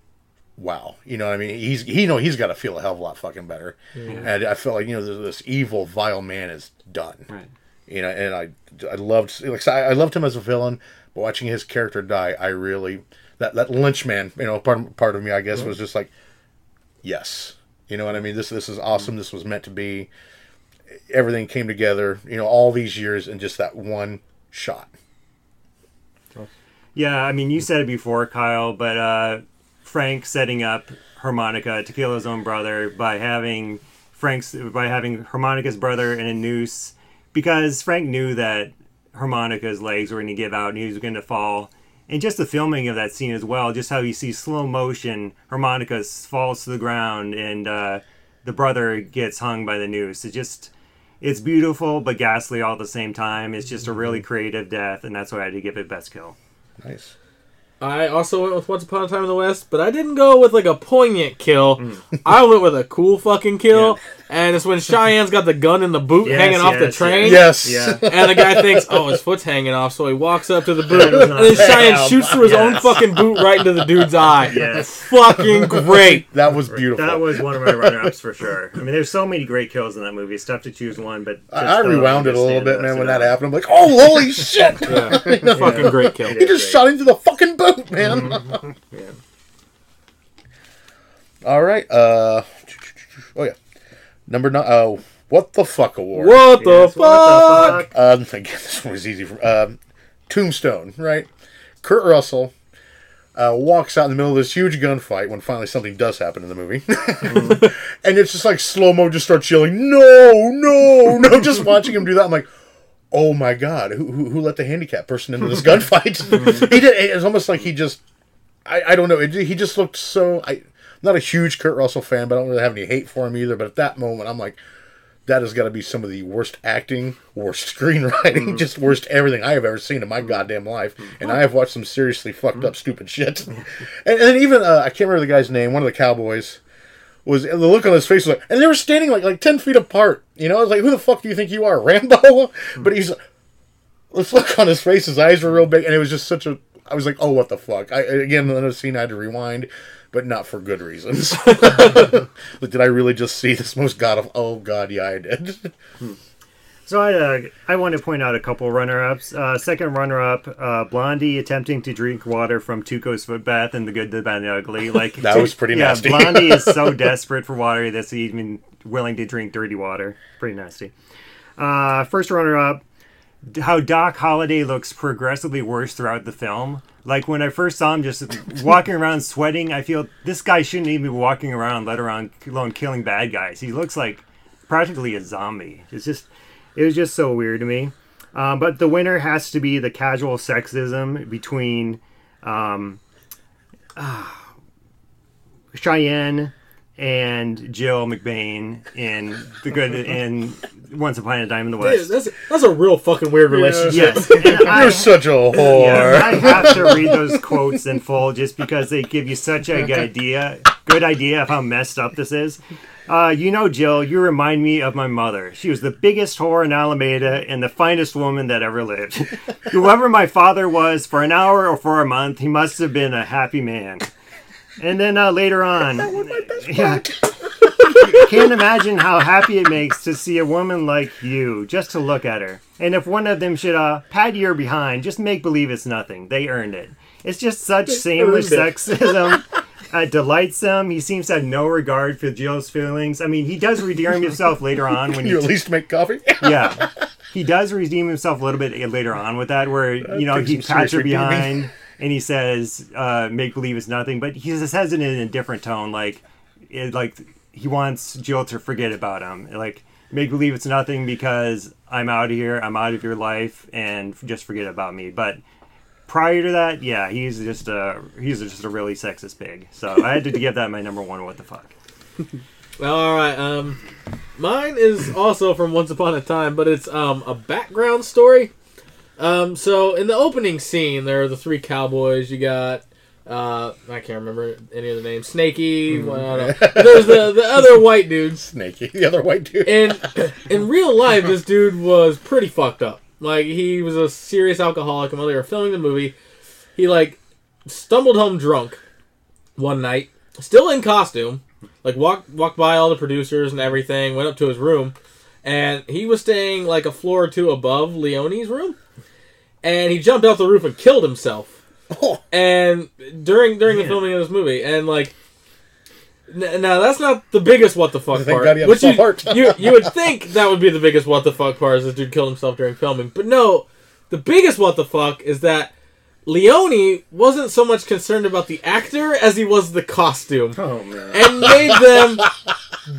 wow. You know what I mean? He's he know he's got to feel a hell of a lot fucking better. And I felt like you know this, this evil vile man is done. Right. You know, and I I loved like I I loved him as a villain, but watching his character die, I really that that lynch man, you know, part part of me I guess was just like yes. You know what I mean? This this is awesome. This was meant to be. Everything came together, you know, all these years in just that one shot. Yeah, I mean, you said it before, Kyle, but uh, Frank setting up Harmonica to kill his own brother by having Frank's by having Harmonica's brother in a noose because Frank knew that Harmonica's legs were going to give out and he was going to fall. And just the filming of that scene as well, just how you see slow motion, Harmonica falls to the ground and uh, the brother gets hung by the noose. It just, it's beautiful but ghastly all at the same time. It's just a really creative death, and that's why I had to give it best kill. Nice. I also went with Once Upon a Time in the West, but I didn't go with like a poignant kill. I went with a cool fucking kill, and it's when Cheyenne's got the gun in the boot Yes, hanging off the train. Yes. Yeah. [LAUGHS] And the guy thinks, oh, his foot's hanging off, so he walks up to the boot, and then Cheyenne bad. shoots through his own fucking boot right into the dude's eye. Yes. Fucking great. [LAUGHS] That was beautiful. That was one of my runner-ups for sure. I mean, there's so many great kills in that movie. It's tough to choose one, but I, I rewound it a little bit, out, man, when that happened. I'm like, oh, holy [LAUGHS] shit! Yeah. Fucking great kill. He just great. shot into the fucking boot, man. Yeah. All right. Uh, oh yeah. Number nine. Oh, what the fuck award? What the Yes, fuck? what the fuck? Um, again, this one was easy. For, um, Tombstone, right? Kurt Russell uh, walks out in the middle of this huge gunfight when finally something does happen in the movie, [LAUGHS] and it's just like slow mo. Just starts yelling, "No, no, no!" [LAUGHS] Just watching him do that, I'm like, "Oh my god, who who, who let the handicapped person into this [LAUGHS] gunfight?" he did. It was almost like he just, I, I don't know. It, he just looked so. I, I'm not a huge Kurt Russell fan, but I don't really have any hate for him either. But at that moment, I'm like, that has got to be some of the worst acting, worst [LAUGHS] screenwriting, mm-hmm. just worst everything I have ever seen in my mm-hmm. goddamn life. Mm-hmm. And I have watched some seriously fucked up, stupid shit. [LAUGHS] and, and even uh, I can't remember the guy's name. One of the cowboys was the look on his face was like, and they were standing like like ten feet apart. You know, I was like, who the fuck do you think you are, [LAUGHS] Rambo? But he's this look on his face, his eyes were real big, and it was just such a. I was like, oh, what the fuck? I again another scene I had to rewind, but not for good reasons. [LAUGHS] like, did I really just see this most god of? Oh god, yeah, I did. So I, uh, I want to point out a couple runner-ups. Uh, second runner-up, uh, Blondie attempting to drink water from Tuco's foot bath in The Good, the Bad, and the Ugly. [LAUGHS] Like That was pretty yeah, nasty. Blondie is so [LAUGHS] desperate for water that he's even willing to drink dirty water. Pretty nasty. Uh, first runner-up, d- how Doc Holliday looks progressively worse throughout the film. Like when I first saw him just [LAUGHS] walking around sweating, I feel this guy shouldn't even be walking around, let alone killing bad guys. He looks like practically a zombie. It's just, it was just so weird to me. Um, but the winner has to be the casual sexism between um, ah, [SIGHS] Cheyenne and Jill McBain in the good [LAUGHS] in Once Upon a Time in the Dude, West. that's, that's a real fucking weird relationship. Yes, [LAUGHS] I, You're such a whore. yeah, I have to read [LAUGHS] those quotes in full just because they give you such a good idea, good idea of how messed up this is. Uh, you know, Jill, you remind me of my mother. She was the biggest whore in Alameda and the finest woman that ever lived. Whoever my father was, for an hour or for a month, he must have been a happy man. And then uh, later on, yeah, [LAUGHS] can't imagine how happy it makes to see a woman like you, just to look at her. And if one of them should uh, pat your behind, just make believe it's nothing. They earned it. It's just such shameless sexism. [LAUGHS] Uh, delights him. He seems to have no regard for Jill's feelings. I mean, he does redeem himself later on when Can you at least make coffee? [LAUGHS] yeah. He does redeem himself a little bit later on with that, where you know he pats her behind and he says, uh, "Make believe it's nothing," but he just says it in a different tone, like, it, like he wants Jill to forget about him, like make believe it's nothing because I'm out of here, I'm out of your life, and just forget about me. But prior to that, yeah, he's just a he's just a really sexist pig. So I had to [LAUGHS] give that my number one. What the fuck? [LAUGHS] Well, all right. Um, mine is also from Once Upon a Time, but it's um a background story. Um, so in the opening scene, there are the three cowboys. You got uh, I can't remember any of the names. Snaky. Well, I don't [LAUGHS] know. There's the the other white dudes. Snakey, the other white dude. and in real life, this dude was pretty fucked up. Like he was a serious alcoholic, and while they were filming the movie, he like stumbled home drunk one night, still in costume. Like walked walked by all the producers and everything, went up to his room, and he was staying like a floor or two above Leone's room, and he jumped off the roof and killed himself. Oh. And during during the filming of this movie, and like. n- Now that's not the biggest what the fuck Thank part. God he had which small you, part. [LAUGHS] you you would think that would be the biggest what the fuck part is this dude killed himself during filming, but no, the biggest what the fuck is that Leone wasn't so much concerned about the actor as he was the costume, Oh man. and made them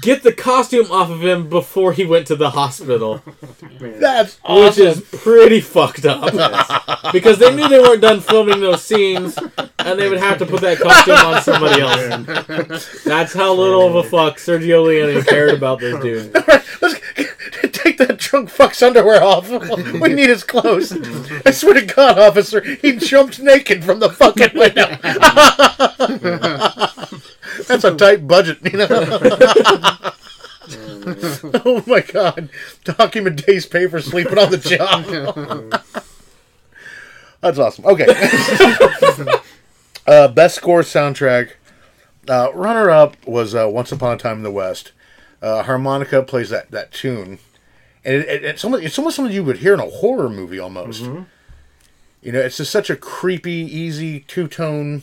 get the costume off of him before he went to the hospital, [LAUGHS] That's which is pretty fucked up. [LAUGHS] because they knew they weren't done filming those scenes, and they would have to put that costume on somebody else. That's how little of a fuck Sergio Leone cared about this dude. [LAUGHS] Let's take that drunk fuck's underwear off. [LAUGHS] we need his clothes. I swear to God, officer, he jumped naked from the fucking window. [LAUGHS] That's a tight budget, you know. [LAUGHS] oh my God! Document days pay for sleeping on the job. That's awesome. Okay. uh, best score soundtrack. Uh, runner up was uh, Once Upon a Time in the West. Uh, harmonica plays that, that tune, and it, it, it's almost it's almost something you would hear in a horror movie almost. You know, it's just such a creepy, easy two tone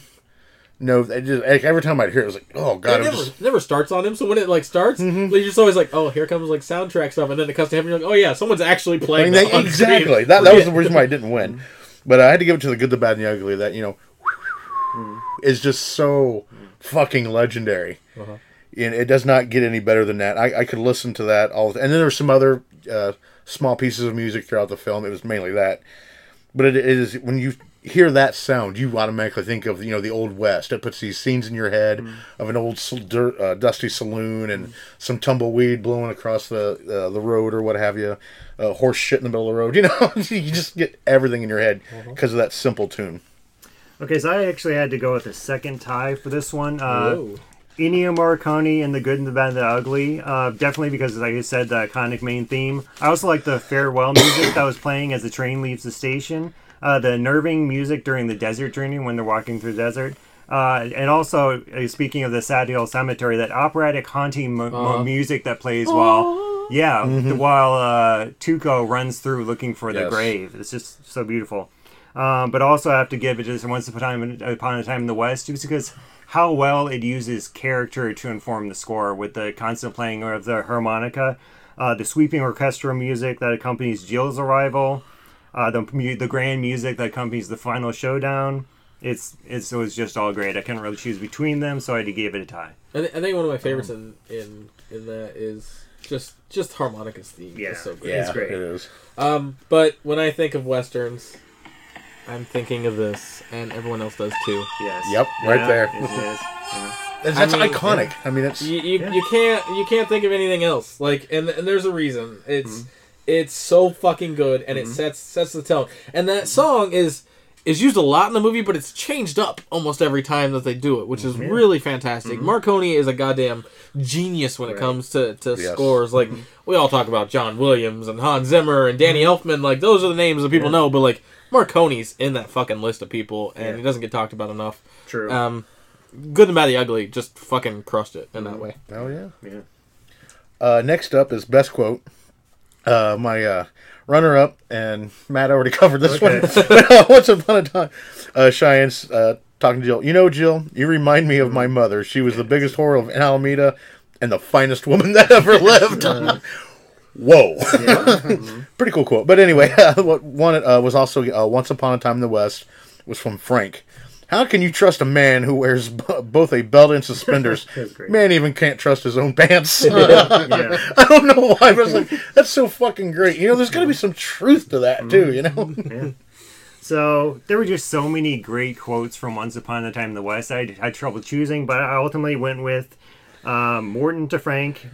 no, just like, every time I'd hear it, it was like, oh god, I'm never, just, never starts on him, so when it like starts, Mm-hmm. you're just always like, "Oh, here comes like soundtrack stuff," and then it comes to him, and you're like, "Oh yeah, someone's actually playing." I mean, that exactly. That that was the reason why I [LAUGHS] didn't win. But I had to give it to the good, the bad, and the ugly. That you know is just so fucking legendary. Uh-huh. And it does not get any better than that. I, I could listen to that all. The, and then there were some other uh, small pieces of music throughout the film. It was mainly that. But it, it is when you hear that sound, you automatically think of you know the old west. It puts these scenes in your head Mm. of an old dirt, uh, dusty saloon and some tumbleweed blowing across the uh, the road or what have you, uh, horse shit in the middle of the road. [LAUGHS] You know, you just get everything in your head Uh-huh. because of that simple tune. Okay, so I actually had to go with a second tie for this one. Ennio Morricone and the Good and the Bad and the Ugly. Uh, definitely because, like I said, the iconic main theme. I also like the farewell music that was playing as the train leaves the station. Uh, the nerving music during the desert journey when they're walking through the desert. Uh, and also, uh, speaking of the Sad Hill Cemetery, that operatic haunting mo- mo- Uh-huh. music that plays while, yeah, while uh, Tuco runs through looking for the grave. It's just so beautiful. Um, but also, I have to give it to Once Upon a Time, Upon a Time in the West, just because how well it uses character to inform the score with the constant playing of the harmonica, uh, the sweeping orchestral music that accompanies Jill's arrival, uh, the the grand music that accompanies the final showdown. It's, it's it was just all great. I couldn't really choose between them, so I had to give it a tie. I, th- I think one of my favorites in, in in that is just just harmonica's theme. Yeah. is so great. It's great. it is. Um, but when I think of westerns, I'm thinking of this, and everyone else does too. Yes. Yep, right Yeah, there. it is. Yeah. That's, that's mean, iconic. I mean, it's You, you, Yeah. you can't you can't think of anything else. Like, and and there's a reason. It's Mm-hmm. it's so fucking good, and it sets sets the tone. And that song is is used a lot in the movie, but it's changed up almost every time that they do it, which is really fantastic. Morricone is a goddamn genius when it Mm-hmm. Comes to, to Yes. scores. Like we all talk about John Williams and Hans Zimmer and Danny Elfman, like those are the names that people Mm-hmm. Yeah. know, but like Morricone's in that fucking list of people, and Yeah. he doesn't get talked about enough. True. Um, Good and Bad, the Ugly just fucking crushed it in that way. oh yeah. yeah. Uh, next up is best quote. Uh, my uh, runner up, and Matt already [LAUGHS] covered this Okay. [LAUGHS] one. Once upon a time, uh, Cheyenne's uh, talking to Jill. You know, Jill, you remind me of my mother. She was the biggest whore of Alameda and the finest woman [LAUGHS] that ever lived. Whoa. Pretty cool quote. But anyway, [LAUGHS] what one uh, was also uh, Once Upon a Time in the West was from Frank. How can you trust a man who wears b- both a belt and suspenders? [LAUGHS] Man even can't trust his own pants. [LAUGHS] yeah. I don't know why, but I was like, that's so fucking great. You know, there's got to be some truth to that too. You know, Yeah. So there were just so many great quotes from Once Upon a Time in the West. I had trouble choosing, but I ultimately went with um, Morton to Frank.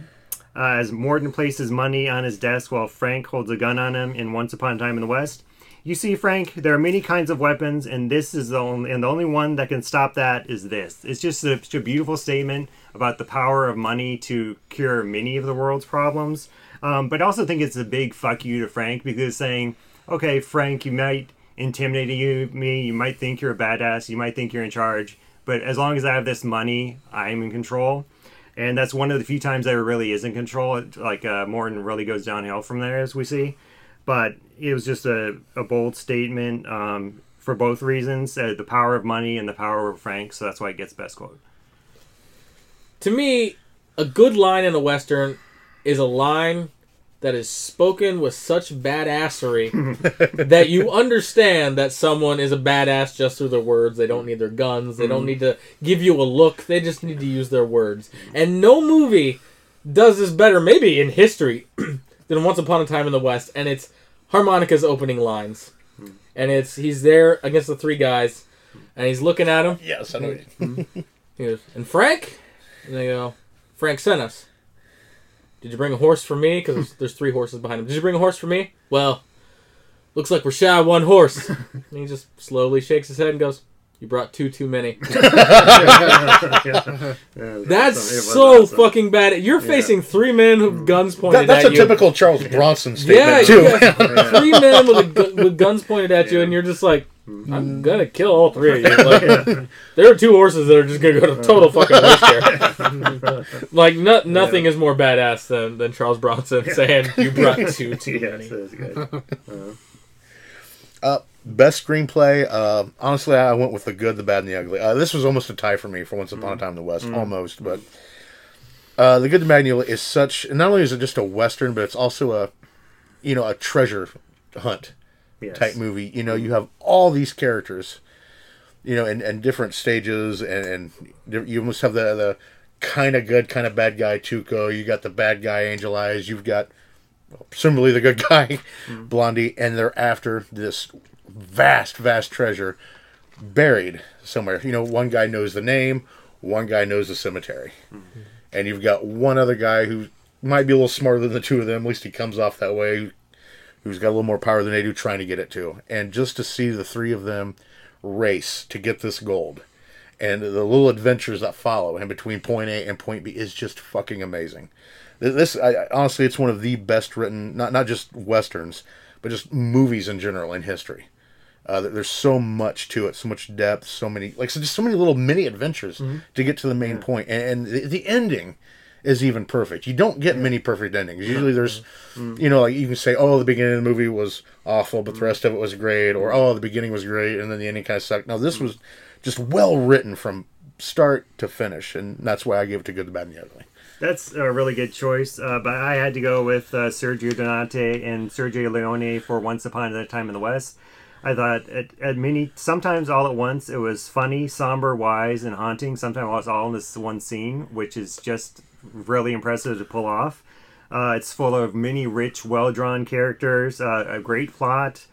Uh, as Morton places money on his desk while Frank holds a gun on him in Once Upon a Time in the West. You see, Frank, there are many kinds of weapons, and this is the only, and the only one that can stop that is this. It's just a, a beautiful statement about the power of money to cure many of the world's problems. Um, but I also think it's a big fuck you to Frank because saying, okay, Frank, you might intimidate you, me, you might think you're a badass, you might think you're in charge, but as long as I have this money, I'm in control. And that's one of the few times there really is in control. It, like uh, Morton really goes downhill from there, as we see. But it was just a, a bold statement um, for both reasons uh, the power of money and the power of Frank. So that's why it gets best quote. To me, a good line in a western is a line that is spoken with such badassery [LAUGHS] that you understand that someone is a badass just through their words. They don't need their guns. They don't mm. need to give you a look. They just need to use their words. And no movie does this better, maybe in history, [CLEARS THROAT] than Once Upon a Time in the West. And it's harmonica's opening lines. Hmm. And it's he's there against the three guys, and he's looking at them. yes, I know. [LAUGHS] He goes, and Frank? And they go, Frank sent us. Did you bring a horse for me? Because there's, there's three horses behind him. Did you bring a horse for me? Well, looks like we're shy of one horse. and [LAUGHS] he just slowly shakes his head and goes, You brought two too many. [LAUGHS] [LAUGHS] That's so fucking bad. You're facing three men with guns pointed That, that's at a you. typical Charles Bronson yeah, statement too. you got three men with, a gu- with guns pointed at you, and you're just like, I'm gonna kill all three of you. Like, [LAUGHS] there are two horses that are just gonna go to total fucking waste here. [LAUGHS] like, no, nothing is more badass than, than Charles Bronson saying, "You [LAUGHS] brought two too Yes, many." that is good. Best screenplay. Uh, honestly, I went with the good, the bad, and the ugly. Uh, this was almost a tie for me for Once Upon a Time in the West, almost. But uh, the good, the bad, and is such. Not only is it just a western, but it's also a, you know, a treasure hunt Yes. type movie. You know, you have all these characters, you know, and, and different stages, and, and you almost have the the kind of good, kind of bad guy Tuco. You got the bad guy Angel Eyes. You've got well, presumably the good [LAUGHS] guy hmm. Blondie, and they're after this vast, vast treasure buried somewhere. You know, one guy knows the name, one guy knows the cemetery, hmm. and you've got one other guy who might be a little smarter than the two of them. At least he comes off that way. Who's got a little more power than they do, trying to get it too. And just to see the three of them race to get this gold, and the little adventures that follow in between point A and point B is just fucking amazing. This, I, honestly, it's one of the best written, not not just westerns, but just movies in general in history. Uh, there's so much to it, so much depth, so many like so just so many little mini adventures to get to the main point. and, and the, the ending is even perfect. You don't get many perfect endings. Mm-hmm. Usually, there's mm-hmm. Mm-hmm. you know like you can say, oh, the beginning of the movie was awful, but the rest of it was great, or oh, the beginning was great, and then the ending kind of sucked. No, this was just well written from start to finish, and that's why I gave it to good, the bad, and the ugly. That's a really good choice, uh, but I had to go with uh, Sergio Donati and Sergio Leone for Once Upon a Time in the West. I thought at, at many, sometimes all at once, it was funny, somber, wise, and haunting. Sometimes it was all in this one scene, which is just really impressive to pull off. Uh, it's full of many rich, well drawn characters, uh, a great plot.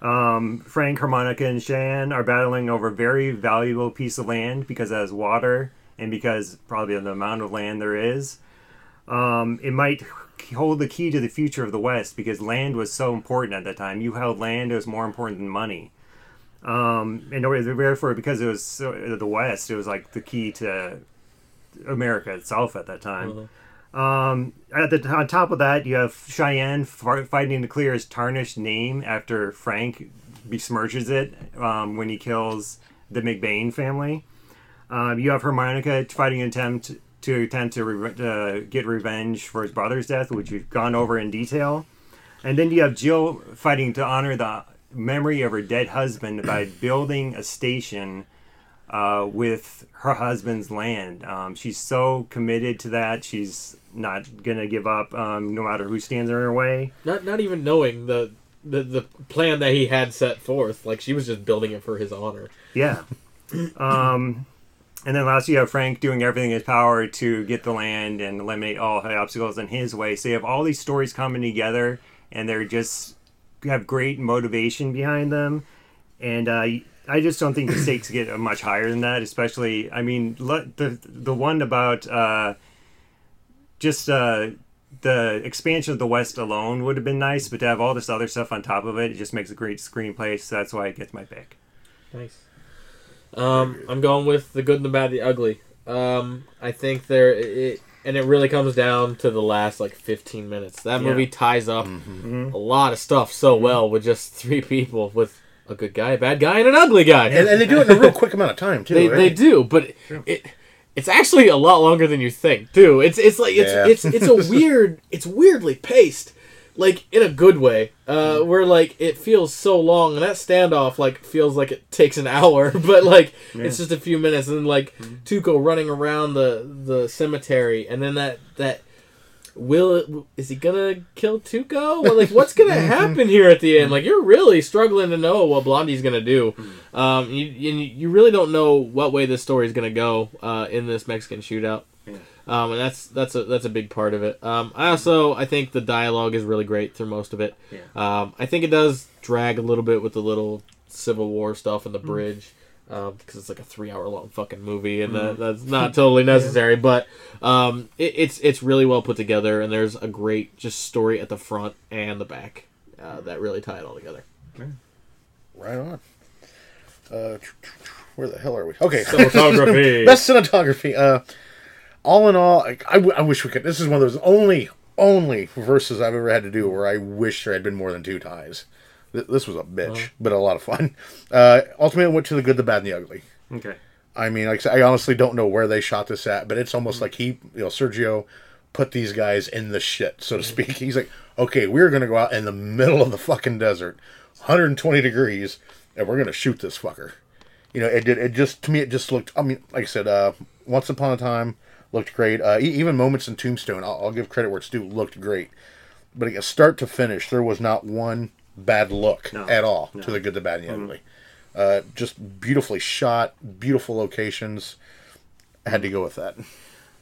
Um, Frank, Harmonica, and Cheyenne are battling over a very valuable piece of land because it has water and because probably of the amount of land there is. Um, it might hold the key to the future of the West because land was so important at that time. You held land; it was more important than money. Um, and therefore, because it was so, the West, it was like the key to America itself at that time. Um, at the on top of that, you have Cheyenne fighting to clear his tarnished name after Frank besmirches it um, when he kills the McBain family. Um, you have Harmonica fighting an attempt to attempt to re- uh, get revenge for his brother's death, which we've gone over in detail. And then you have Jill fighting to honor the memory of her dead husband by building a station uh, with her husband's land. Um, she's so committed to that. She's not gonna give up, um, no matter who stands in her way. Not not even knowing the, the the plan that he had set forth. Like she was just building it for his honor. Yeah. [LAUGHS] um, and then last you have Frank doing everything in his power to get the land and eliminate all the obstacles in his way. So you have all these stories coming together, and they're just have great motivation behind them. And uh, I just don't think the stakes get much higher than that. Especially, I mean, le- the the one about uh, just uh, the expansion of the West alone would have been nice, but to have all this other stuff on top of it, it just makes a great screenplay. So that's why it gets my pick. Nice. Um, I'm going with the good, and the bad, the ugly. Um, I think there it, and it really comes down to the last like 15 minutes. That movie Yeah. ties up Mhm. a lot of stuff so well with just three people, with a good guy, a bad guy, and an ugly guy. And, and they do it in a real quick amount of time too. they, right? they do, but it it's actually a lot longer than you think too. It's it's like it's Yeah. it's it's a [LAUGHS] weird it's weirdly paced, like in a good way. Uh, where like it feels so long, and that standoff like feels like it takes an hour, [LAUGHS] but like it's just a few minutes, and like Tuco running around the the cemetery, and then that that. Will is he gonna kill Tuco? Well, like, what's gonna [LAUGHS] happen here at the end? Like, you're really struggling to know what Blondie's gonna do. Um, you, you you really don't know what way this story is gonna go uh, in this Mexican shootout. Um, and that's that's a that's a big part of it. Um, I also I think the dialogue is really great through most of it. Um, I think it does drag a little bit with the little Civil War stuff in the bridge because it's like a three hour long fucking movie, and that, that's not totally [LAUGHS] necessary. But um, it, it's it's really well put together, and there's a great just story at the front and the back uh, that really tie it all together. Right on. Uh, where the hell are we? Okay. Cinematography. [LAUGHS] Best cinematography. Uh, all in all, I, I w- I wish we could. This is one of those only only verses I've ever had to do where I wish there had been more than two ties. Th- This was a bitch, but a lot of fun. [LAUGHS] Uh, ultimately, went to the good, the bad, and the ugly. Okay. I mean, like I said, I honestly don't know where they shot this at, but it's almost like he, you know, Sergio put these guys in the shit, so to speak. [LAUGHS] He's like, okay, we're going to go out in the middle of the fucking desert, 120 degrees, and we're going to shoot this fucker. You know, it did. It just to me, it just looked. I mean, like I said, uh, Once Upon a Time looked great. Uh, e- even moments in Tombstone, I'll, I'll give credit where it's due, looked great. But again, start to finish, there was not one bad look No. at all to the good, the bad, and the ugly. Uh, just beautifully shot, beautiful locations. I had to go with that.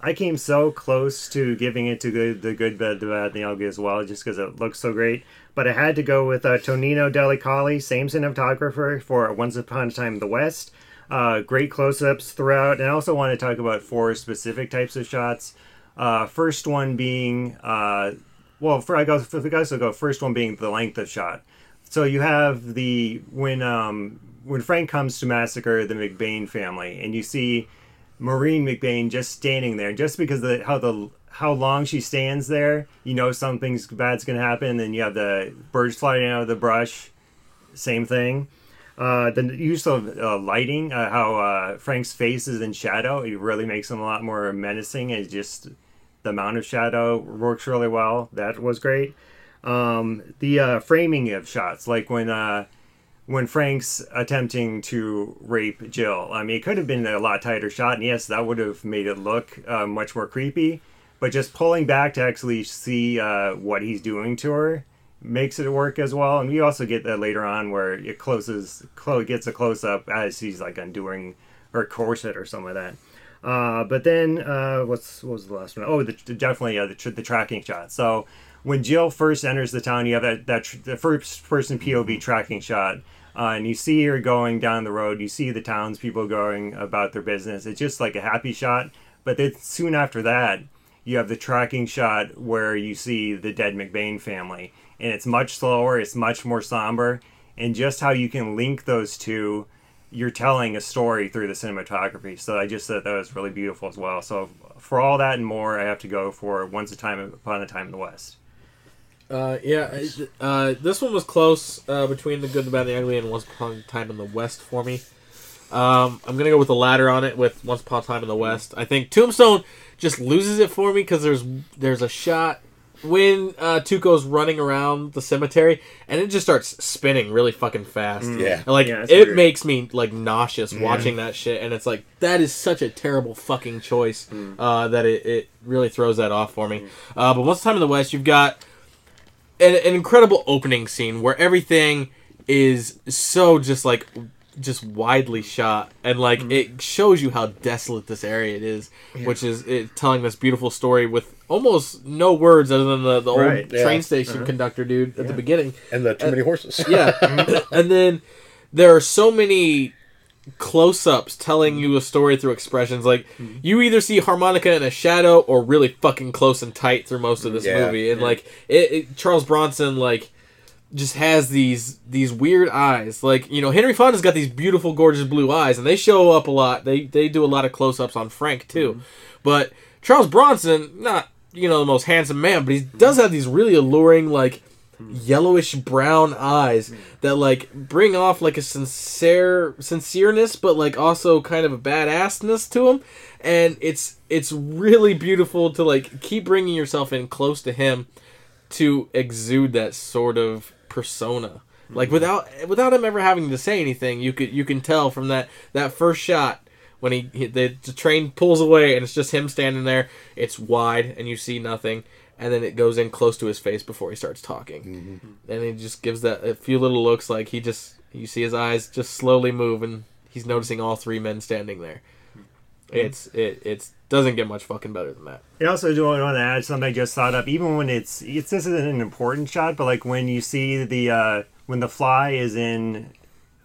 I came so close to giving it to good, the good, bad, the bad, and the ugly as well, just because it looks so great. But I had to go with uh, Tonino Delli Colli, same cinematographer for Once Upon a Time in the West. Uh, great close-ups throughout, and I also want to talk about four specific types of shots. Uh, first one being, uh, well, for I go, for the guys will go. First one being the length of shot. So you have the when um when Frank comes to massacre the McBain family, and you see Maureen McBain just standing there, just because of the, how the how long she stands there, you know something's bad's gonna happen. Then you have the birds flying out of the brush, same thing. Uh, the use of uh, lighting, uh, how uh, Frank's face is in shadow, it really makes him a lot more menacing. And just the amount of shadow works really well. That was great. Um, the uh, framing of shots, like when uh, when Frank's attempting to rape Jill. I mean, it could have been a lot tighter shot, and yes, that would have made it look uh, much more creepy. But just pulling back to actually see uh, what he's doing to her makes it work as well. And we also get that later on where it closes, clo- gets a close up as he's like undoing her corset or something like that. Uh, but then uh, what's what was the last one? Oh, the, definitely uh, the, tr- the tracking shot. So when Jill first enters the town, you have that that tr- the first person POV tracking shot, uh, and you see her going down the road. You see the townspeople going about their business. It's just like a happy shot. But then soon after that, you have the tracking shot where you see the dead McBain family, and it's much slower. It's much more somber, and just how you can link those two you're telling a story through the cinematography. So I just thought that was really beautiful as well. So for all that and more, I have to go for Once a Time Upon a Time in the West. Uh, yeah, uh, this one was close uh, between the good, the bad, and the ugly, and Once Upon a Time in the West for me. Um, I'm gonna go with the latter on it with Once Upon a Time in the West. I think Tombstone just loses it for me because there's there's a shot when uh, Tuco's running around the cemetery and it just starts spinning really fucking fast. Yeah. And, like Yeah, it weird. makes me like nauseous watching that shit, and it's like that is such a terrible fucking choice uh, that it, it really throws that off for me. Uh, but once time in the West, you've got an, an incredible opening scene where everything is so just like just widely shot and like mm. it shows you how desolate this area it is which is it telling this beautiful story with almost no words other than the, the Right, old yeah. train station uh-huh. conductor dude at the beginning. And the too many uh, horses. [LAUGHS] yeah. [LAUGHS] Mm-hmm. And then there are so many close-ups telling mm. you a story through expressions. Like mm. you either see harmonica in a shadow or really fucking close and tight through most of this Yeah. movie. And like it, it charles bronson like just has these these weird eyes. Like you know henry fonda's got these beautiful gorgeous blue eyes and they show up a lot. They they do a lot of close-ups on frank too. Mm-hmm. But charles bronson not you know the most handsome man but he does have these really alluring like mm-hmm. yellowish brown eyes mm-hmm. that like bring off like a sincere sincereness but like also kind of a badassness to him and it's it's really beautiful to like keep bringing yourself in close to him to exude that sort of persona. Like mm-hmm. without without him ever having to say anything you could you can tell from that that first shot when he, he the, the train pulls away and it's just him standing there it's wide and you see nothing and then it goes in close to his face before he starts talking. Mm-hmm. And he just gives that a few little looks like he just you see his eyes just slowly move and he's noticing all three men standing there it's it it's doesn't get much fucking better than that I also do want to add something I just thought up. Even when it's, it's this isn't an important shot, but like when you see the uh, when the fly is in,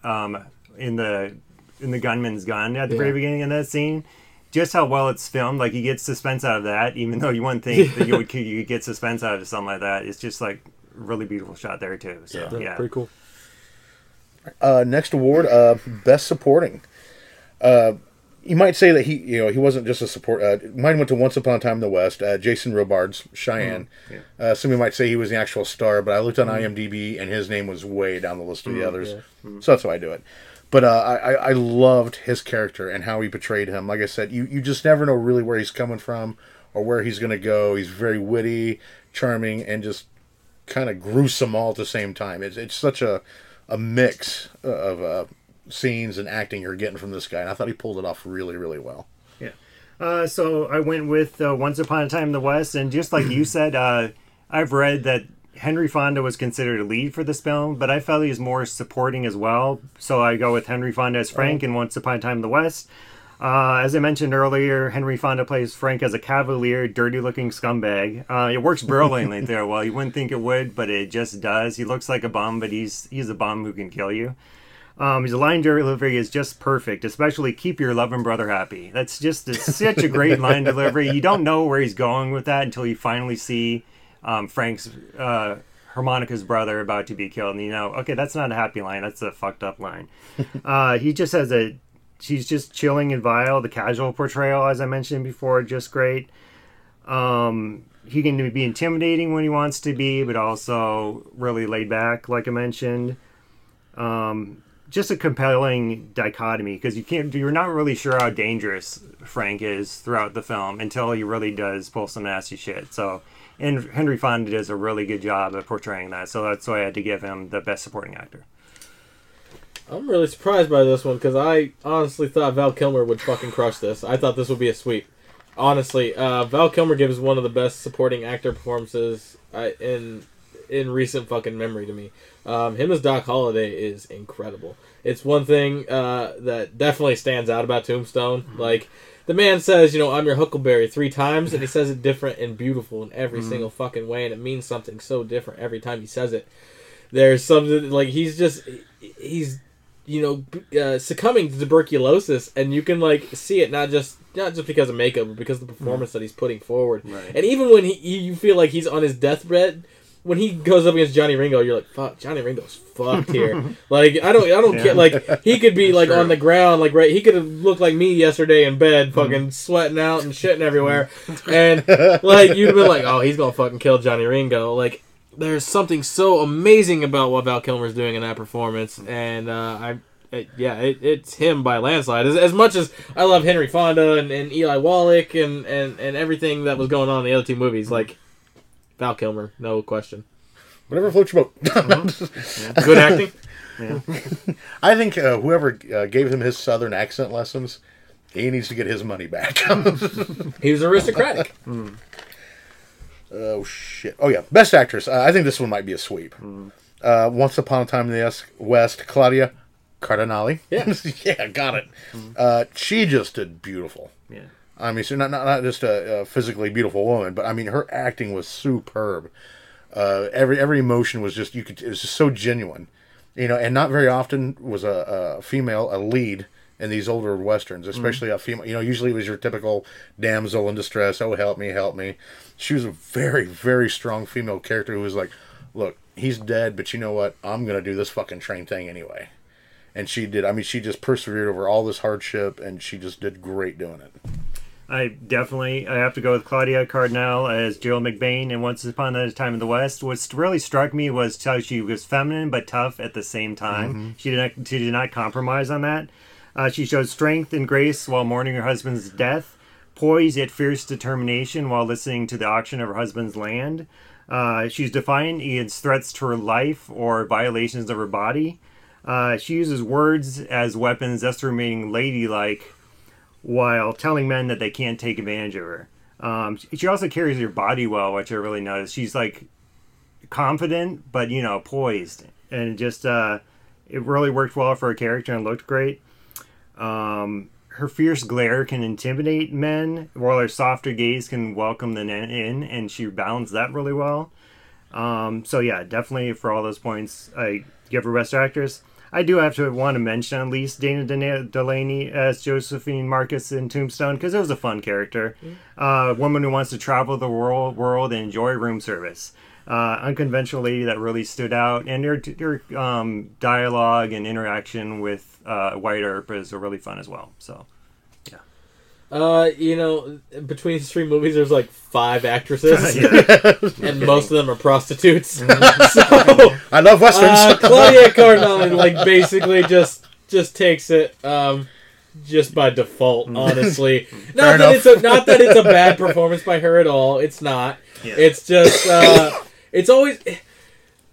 um, in the in the gunman's gun at the very beginning of that scene, just how well it's filmed. Like you get suspense out of that, even though you wouldn't think that you would [LAUGHS] you get suspense out of something like that. It's just like really beautiful shot there too. So yeah, pretty cool Uh, next award, uh, best supporting. Uh, you might say that he, you know, he wasn't just a support. Uh, mine went to Once Upon a Time in the West. Uh, Jason Robards, Cheyenne. Uh, somebody might say he was the actual star, but I looked on IMDb and his name was way down the list of the others. So that's how I do it. But uh, I, I I loved his character and how he portrayed him. Like I said, you, you just never know really where he's coming from or where he's going to go. He's very witty, charming, and just kind of gruesome all at the same time. It's it's such a a mix of uh, scenes and acting you're getting from this guy, and I thought he pulled it off really really well. Yeah. Uh, so I went with uh, Once Upon a Time in the West, and just like you [CLEARS THROAT] said, uh, I've read that Henry Fonda was considered a lead for this film, but I felt he was more supporting as well. So I go with Henry Fonda as Frank in Once Upon a Time in the West. Uh, as I mentioned earlier, Henry Fonda plays Frank as a cavalier, dirty-looking scumbag. Uh, it works brilliantly [LAUGHS] there. Well, you wouldn't think it would, but it just does. He looks like a bum, but he's he's a bum who can kill you. Um, his line delivery is just perfect, especially "Keep your loving brother happy." That's just such a great line [LAUGHS] delivery. You don't know where he's going with that until you finally see um, Frank's uh, harmonica's brother about to be killed, and you know, okay, that's not a happy line. That's a fucked up line. [LAUGHS] uh, he just has a she's just chilling and vile. The casual portrayal, as I mentioned before, just great. Um, he can be intimidating when he wants to be, but also really laid back, like I mentioned. Um, just a compelling dichotomy because you can't, you're not really sure how dangerous Frank is throughout the film until he really does pull some nasty shit. So, and Henry Fonda does a really good job of portraying that. So that's why I had to give him the best supporting actor. I'm really surprised by this one because I honestly thought Val Kilmer would fucking crush this. I thought this would be a sweep. Honestly, uh, Val Kilmer gives one of the best supporting actor performances uh, in in recent fucking memory to me. Um, him as Doc Holliday is incredible. It's one thing uh, that definitely stands out about Tombstone. Like the man says, you know, I'm your Huckleberry three times, and he says it different and beautiful in every single fucking way, and it means something so different every time he says it. There's something like he's just he's you know uh, succumbing to tuberculosis and you can like see it not just not just because of makeup but because of the performance that he's putting forward Right. and even when he you feel like he's on his deathbed when he goes up against Johnny Ringo you're like fuck Johnny Ringo's fucked here [LAUGHS] like I don't I don't Yeah. care like he could be like Sure. on the ground like right he could have looked like me yesterday in bed fucking sweating out and shitting everywhere and like you'd been like oh he's gonna fucking kill Johnny Ringo like there's something so amazing about what Val Kilmer's doing in that performance, and uh, I, it, yeah, it, it's him by landslide. As, as much as I love Henry Fonda and, and Eli Wallach and, and, and everything that was going on in the other two movies, like Val Kilmer, no question. Whatever floats your boat. Good acting. [LAUGHS] I think uh, whoever uh, gave him his southern accent lessons, he needs to get his money back. [LAUGHS] He was aristocratic. oh shit! Oh yeah, best actress. Uh, I think this one might be a sweep. Uh, Once upon a time in the West, Claudia Cardinale. Yeah. [LAUGHS] yeah, got it. Uh, she just did beautiful. I mean, so not not, not just a, a physically beautiful woman, but I mean, her acting was superb. Uh, every every emotion was just you could it was just so genuine, you know. And not very often was a, a female a lead in these older westerns, especially a female. You know, usually it was your typical damsel in distress. Oh, help me, help me. She was a very very strong female character who was like, look, he's dead, but you know what? I'm gonna do this fucking train thing anyway. And she did. I mean, she just persevered over all this hardship, and she just did great doing it. I definitely I have to go with Claudia Cardinal as Jill McBain in Once Upon a Time in the West. What really struck me was how she was feminine but tough at the same time. She did not she did not compromise on that. Uh, she showed strength and grace while mourning her husband's death, poise yet fierce determination while listening to the auction of her husband's land. Uh, she's defiant against threats to her life or violations of her body. Uh, she uses words as weapons, thus remaining ladylike while telling men that they can't take advantage of her. Um, she also carries her body well, which I really noticed. She's like confident, but you know, poised, and just uh, it really worked well for her character and looked great. Um, her fierce glare can intimidate men, while her softer gaze can welcome them in, and she balanced that really well. Um, so yeah, definitely for all those points, I give her best actress. I do have to want to mention at least Dana Dena- Delany as Josephine Marcus in Tombstone because it was a fun character. Uh, a woman who wants to travel the world, world and enjoy room service. Uh, unconventional lady that really stood out, and her, her um, dialogue and interaction with uh, Wyatt Earp is really fun as well. So Uh, you know, between these three movies, there's like five actresses, [LAUGHS] [LAUGHS] and most of them are prostitutes. [LAUGHS] so I love westerns. uh, [LAUGHS] Claudia Cardinale like basically just just takes it um, just by default. Honestly, [LAUGHS] not that enough. it's a, not that it's a bad performance by her at all. It's not. Yeah. It's just uh, it's always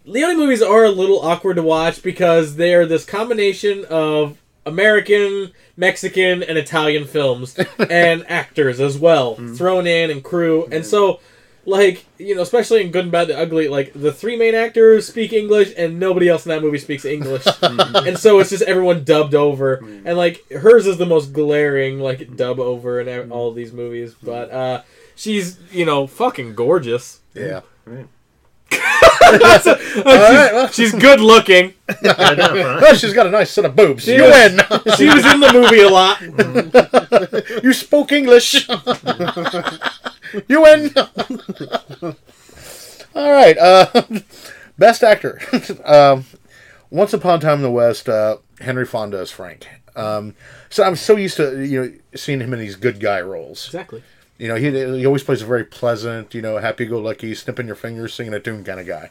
Leone movies are a little awkward to watch because they are this combination of American, Mexican, and Italian films [LAUGHS] and actors as well thrown in and crew. And so, like, you know, especially in Good and Bad the Ugly, like the three main actors speak English and nobody else in that movie speaks English. [LAUGHS] Mm-hmm. and so it's just everyone dubbed over. Mm. And like hers is the most glaring like dub over in mm. all of these movies, but uh she's, you know, fucking gorgeous. Yeah. Right. [LAUGHS] she's, right, well. she's good looking. I know, huh? Oh, she's got a nice set of boobs. She you was- win. [LAUGHS] She was in the movie a lot. you spoke English. You win. [LAUGHS] All right. Uh, [LAUGHS] best actor. [LAUGHS] um, Once upon a time in the West, uh, Henry Fonda is Frank. Um, so I'm so used to you know seeing him in these good guy roles. Exactly. You know, he, he always plays a very pleasant, you know, happy-go-lucky, snipping your fingers, singing a tune kind of guy.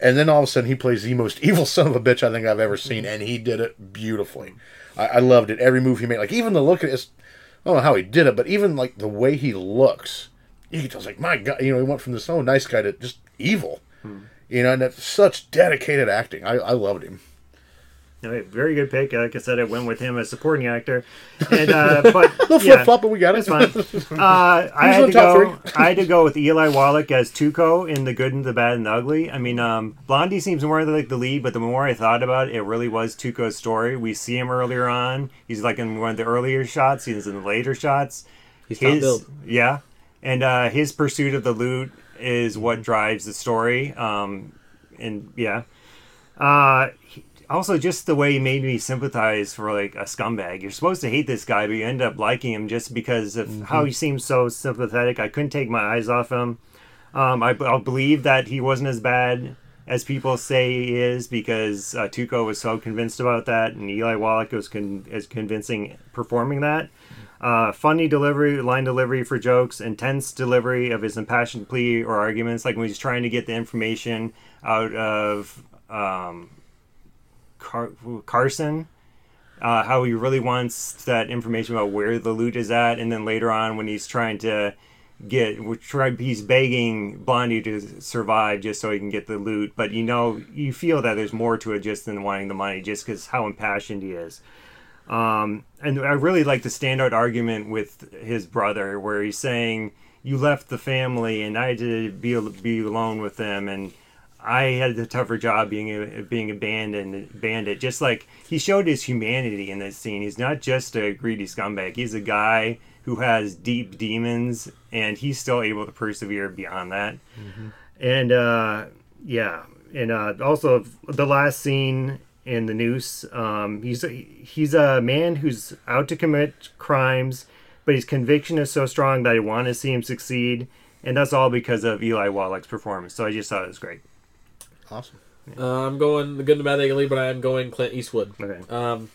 And then all of a sudden, he plays the most evil son of a bitch I think I've ever seen, and he did it beautifully. I, I loved it. Every move he made, like even the look at his, I don't know how he did it, but even like the way he looks, you can tell, like my God, you know, he went from this oh nice guy to just evil. You know, and that's such dedicated acting. I, I loved him. No, very good pick. Like I said, I went with him as supporting actor, and uh, [LAUGHS] but [LAUGHS] little flip yeah, flop, but we got it. That's fine. [LAUGHS] Uh, I had to go. I had to go with Eli Wallach as Tuco in The Good and the Bad and the Ugly. I mean, um, Blondie seems more like the lead, but the more I thought about it, it really was Tuco's story. We see him earlier on. He's like in one of the earlier shots. He's in the later shots. He's top billed. Yeah, and uh, his pursuit of the loot is what drives the story. Um, and yeah, uh, he- also just the way he made me sympathize for like a scumbag. You're supposed to hate this guy, but you end up liking him just because of how he seems so sympathetic. I couldn't take my eyes off him. Um, I, I believe that he wasn't as bad as people say he is because uh, Tuco was so convinced about that, and Eli Wallach was con- as convincing performing that. Uh, funny delivery, line delivery for jokes, intense delivery of his impassioned plea or arguments, like when he's trying to get the information out of um, Car- Carson. Uh, how he really wants that information about where the loot is at, and then later on when he's trying to get, he's begging Blondie to survive just so he can get the loot. But you know, you feel that there's more to it just than wanting the money, just because how impassioned he is. Um, and I really like the standout argument with his brother, where he's saying, "You left the family, and I had to be be alone with them, and I had the tougher job being a, being abandoned bandit." Just like he showed his humanity in this scene. He's not just a greedy scumbag. He's a guy who has deep demons, and he's still able to persevere beyond that. And uh, yeah, and uh, also the last scene in the noose. Um, he's a, he's a man who's out to commit crimes, but his conviction is so strong that I want to see him succeed, and that's all because of Eli Wallach's performance. So I just thought it was great. Awesome. Uh, I'm going the good, the bad, the ugly, but I am going Clint Eastwood. Okay. Um,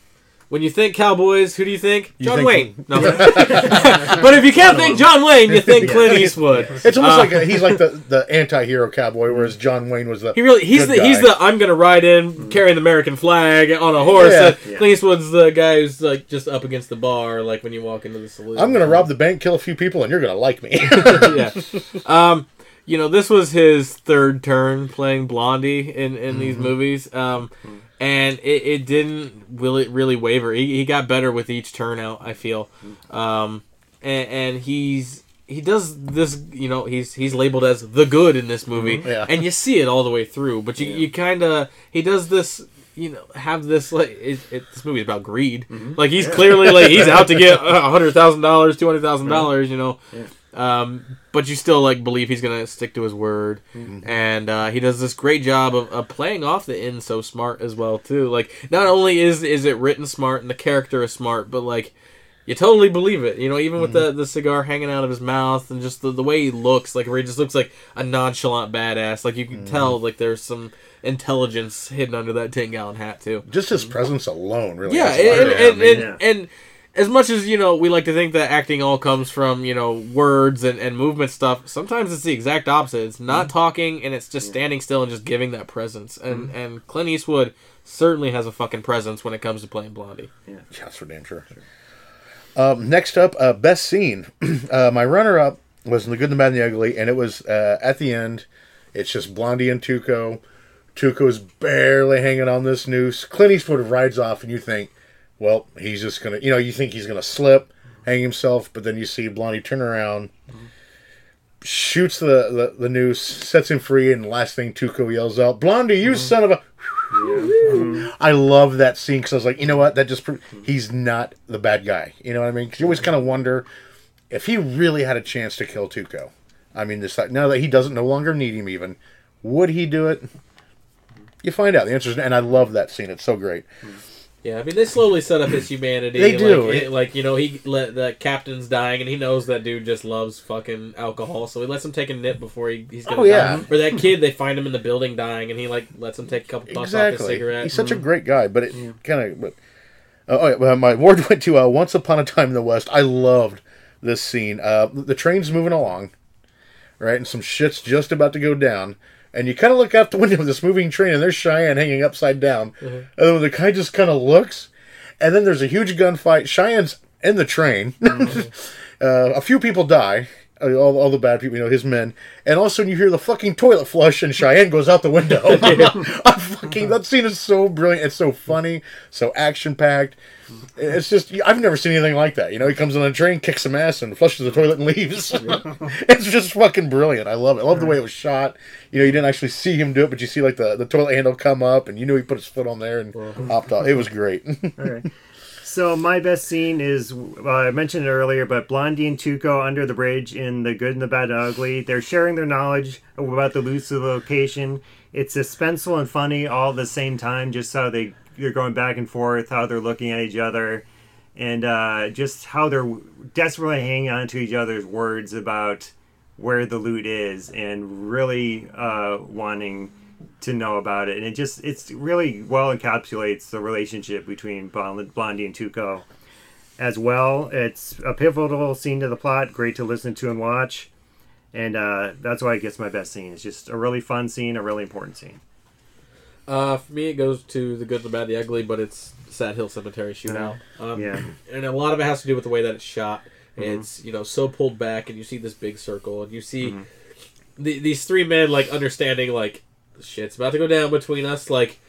when you think Cowboys, who do you think? You John think- Wayne. No. [LAUGHS] but if you can't think John Wayne, you think [LAUGHS] Clint Eastwood. It's almost Uh, like a, he's like the, the anti-hero cowboy, whereas John Wayne was the He really he's good the he's the I'm gonna ride in carrying the American flag on a horse. Yeah. Uh, Yeah. Clint Eastwood's the guy who's like just up against the bar, like when you walk into the saloon. I'm gonna rob the bank, kill a few people, and you're gonna like me. [LAUGHS] yeah. Um, you know, this was his third turn playing Blondie in, in these movies. Um, and it, it didn't really really waver. He, he got better with each turnout. I feel. Um, and, and he's he does this. You know, he's he's labeled as the good in this movie, Yeah. and you see it all the way through. But you you kind of he does this. You know, have this like it, it, this movie is about greed. Like he's clearly like he's out to get [LAUGHS] a hundred thousand dollars, two hundred thousand dollars. You know, um, but you still like believe he's gonna stick to his word, and uh, he does this great job of, of playing off the end so smart as well too. Like not only is is it written smart and the character is smart, but like you totally believe it. You know, even with the the cigar hanging out of his mouth and just the, the way he looks, like where he just looks like a nonchalant badass. Like you can tell like there's some intelligence hidden under that ten gallon hat too. Just his presence alone, really. Yeah, has and and, and, and, and as much as you know, we like to think that acting all comes from you know words and, and movement stuff. Sometimes it's the exact opposite. It's not talking and it's just standing still and just giving that presence. And and Clint Eastwood certainly has a fucking presence when it comes to playing Blondie. Yeah, that's for damn sure. Um, next up, uh, best scene. [CLEARS THROAT] uh, my runner-up was in the Good, the Bad, and the Ugly, and it was uh, at the end. It's just Blondie and Tuco Tuco's barely hanging on this noose. Clint Eastwood rides off, and you think, well, he's just gonna, you know, you think he's gonna slip, hang himself, but then you see Blondie turn around, shoots the, the, the noose, sets him free, and last thing Tuco yells out, "Blondie, you mm-hmm. son of a!" Mm-hmm. I love that scene because I was like, you know what? That just pro- he's not the bad guy. You know what I mean? Because you always kind of wonder if he really had a chance to kill Tuco. I mean, this now that he doesn't no longer need him, even would he do it? You find out. The answer is, and I love that scene. It's so great. Mm-hmm. Yeah, I mean they slowly set up his [LAUGHS] humanity. They do. Like, it- like you know, he let the captain's dying, and he knows that dude just loves fucking alcohol, so he lets him take a nip before he, he's gonna Oh, yeah. die. Or that kid, they find him in the building dying, and he like lets him take a couple puffs off his Exactly. cigarette. He's such a great guy, but it kind of. But uh, oh, yeah, my award [LAUGHS] went to uh, "Once Upon a Time in the West." I loved this scene. Uh, the train's moving along, right, and some shit's just about to go down. And you kind of look out the window of this moving train, and there's Cheyenne hanging upside down. And then the guy just kind of looks, and then there's a huge gunfight. Cheyenne's in the train. [LAUGHS] uh, a few people die. All, all the bad people, you know, his men, and all of a sudden you hear the fucking toilet flush, and Cheyenne goes out the window. [LAUGHS] [LAUGHS] I fucking that scene is so brilliant. It's so funny, so action packed. It's just I've never seen anything like that. You know, he comes on a train, kicks some ass, and flushes the toilet and leaves. [LAUGHS] it's just fucking brilliant. I love it. I love the way it was shot. You know, you didn't actually see him do it, but you see like the, the toilet handle come up, and you knew he put his foot on there and hopped off. It was great. Okay. So my best scene is I mentioned it earlier, but Blondie and Tuco under the bridge in the Good and the Bad and Ugly. They're sharing their knowledge about the elusive location. It's suspenseful and funny all at the same time. Just how they they're going back and forth, how they're looking at each other, and uh, just how they're desperately hanging on to each other's words about where the loot is, and really uh, wanting to know about it, and it just it's really well encapsulates the relationship between Blond- Blondie and Tuco as well. It's a pivotal scene to the plot, great to listen to and watch, and uh, that's why it gets my best scene. It's just a really fun scene, a really important scene. Uh, for me, it goes to the good, the bad, the ugly, but it's Sad Hill Cemetery shootout. Um, Yeah. and a lot of it has to do with the way that it's shot. Mm-hmm. It's you know so pulled back, and you see this big circle, and you see Mm-hmm. the, these three men like understanding like shit's about to go down between us. Like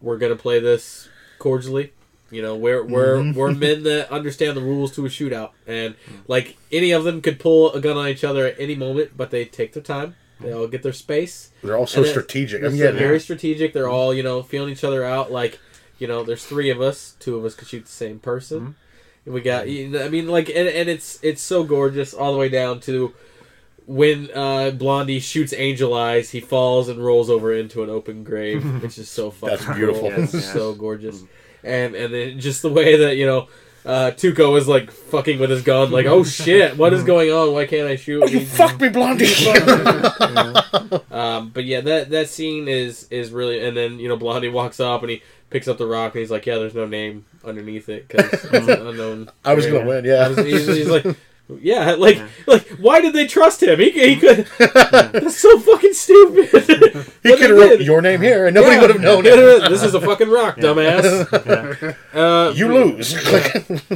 we're gonna play this cordially. You know, we're we're Mm-hmm. we're men that understand the rules to a shootout, and like any of them could pull a gun on each other at any moment, but they take their time. They all get their space. They're all so And it- strategic. I It's mean, yeah, very strategic. They're all, you know, feeling each other out. Like, you know, there's three of us. Two of us could shoot the same person. And we got, you know, I mean, like, and, and it's it's so gorgeous all the way down to when uh, Blondie shoots Angel Eyes. He falls and rolls over into an open grave, [LAUGHS] which is so fucking That's beautiful. cool. It's [LAUGHS] Yes, so gorgeous. And and then just the way that you know. Uh, Tuco is like fucking with his gun, like, oh shit, what is going on? Why can't I shoot? you fuck me, Blondie. [LAUGHS] Um, but yeah, that that scene is is really, and then you know Blondie walks up and he picks up the rock and he's like, yeah, there's no name underneath it because unknown. I was gonna win, yeah. I was- he's, he's like, yeah, [LAUGHS] like like why did they trust him? He, he could. [LAUGHS] That's so fucking stupid. [LAUGHS] He could have wrote your name here, and nobody would have known it. this is a fucking rock, dumbass. Uh, You lose.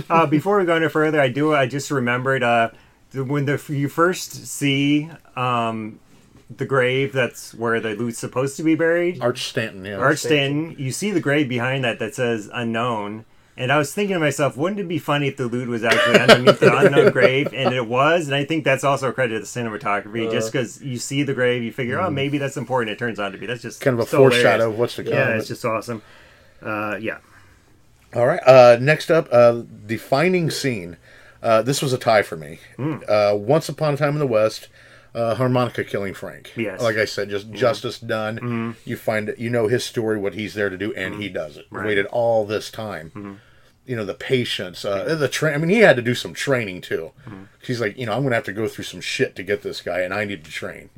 Uh, before we go any further, I do. I just remembered uh, when the you first see um, the grave. That's where the loot's supposed to be buried. Arch Stanton, yeah. Arch Stanton. You see the grave behind that that says unknown. And I was thinking to myself, wouldn't it be funny if the loot was actually underneath the unknown [LAUGHS] grave? And it was. And I think that's also a credit to the cinematography, just because you see the grave, you figure, oh, maybe that's important. It turns out to be. That's just kind of a so hilarious. foreshadow of what's to come. Yeah, it's just awesome. Uh, yeah. All right. Uh, next up, uh, defining scene. Uh, this was a tie for me. Uh, Once upon a time in the West, uh, harmonica killing Frank. Yes. Mm-hmm. Like I said, just justice done. You find you know his story, what he's there to do, and he does it. Mm-hmm. Right. Mm-hmm. Waited all this time. You know the patience, uh, the train. I mean, he had to do some training too. Mm-hmm. He's like, you know, I'm gonna have to go through some shit to get this guy, and I need to train.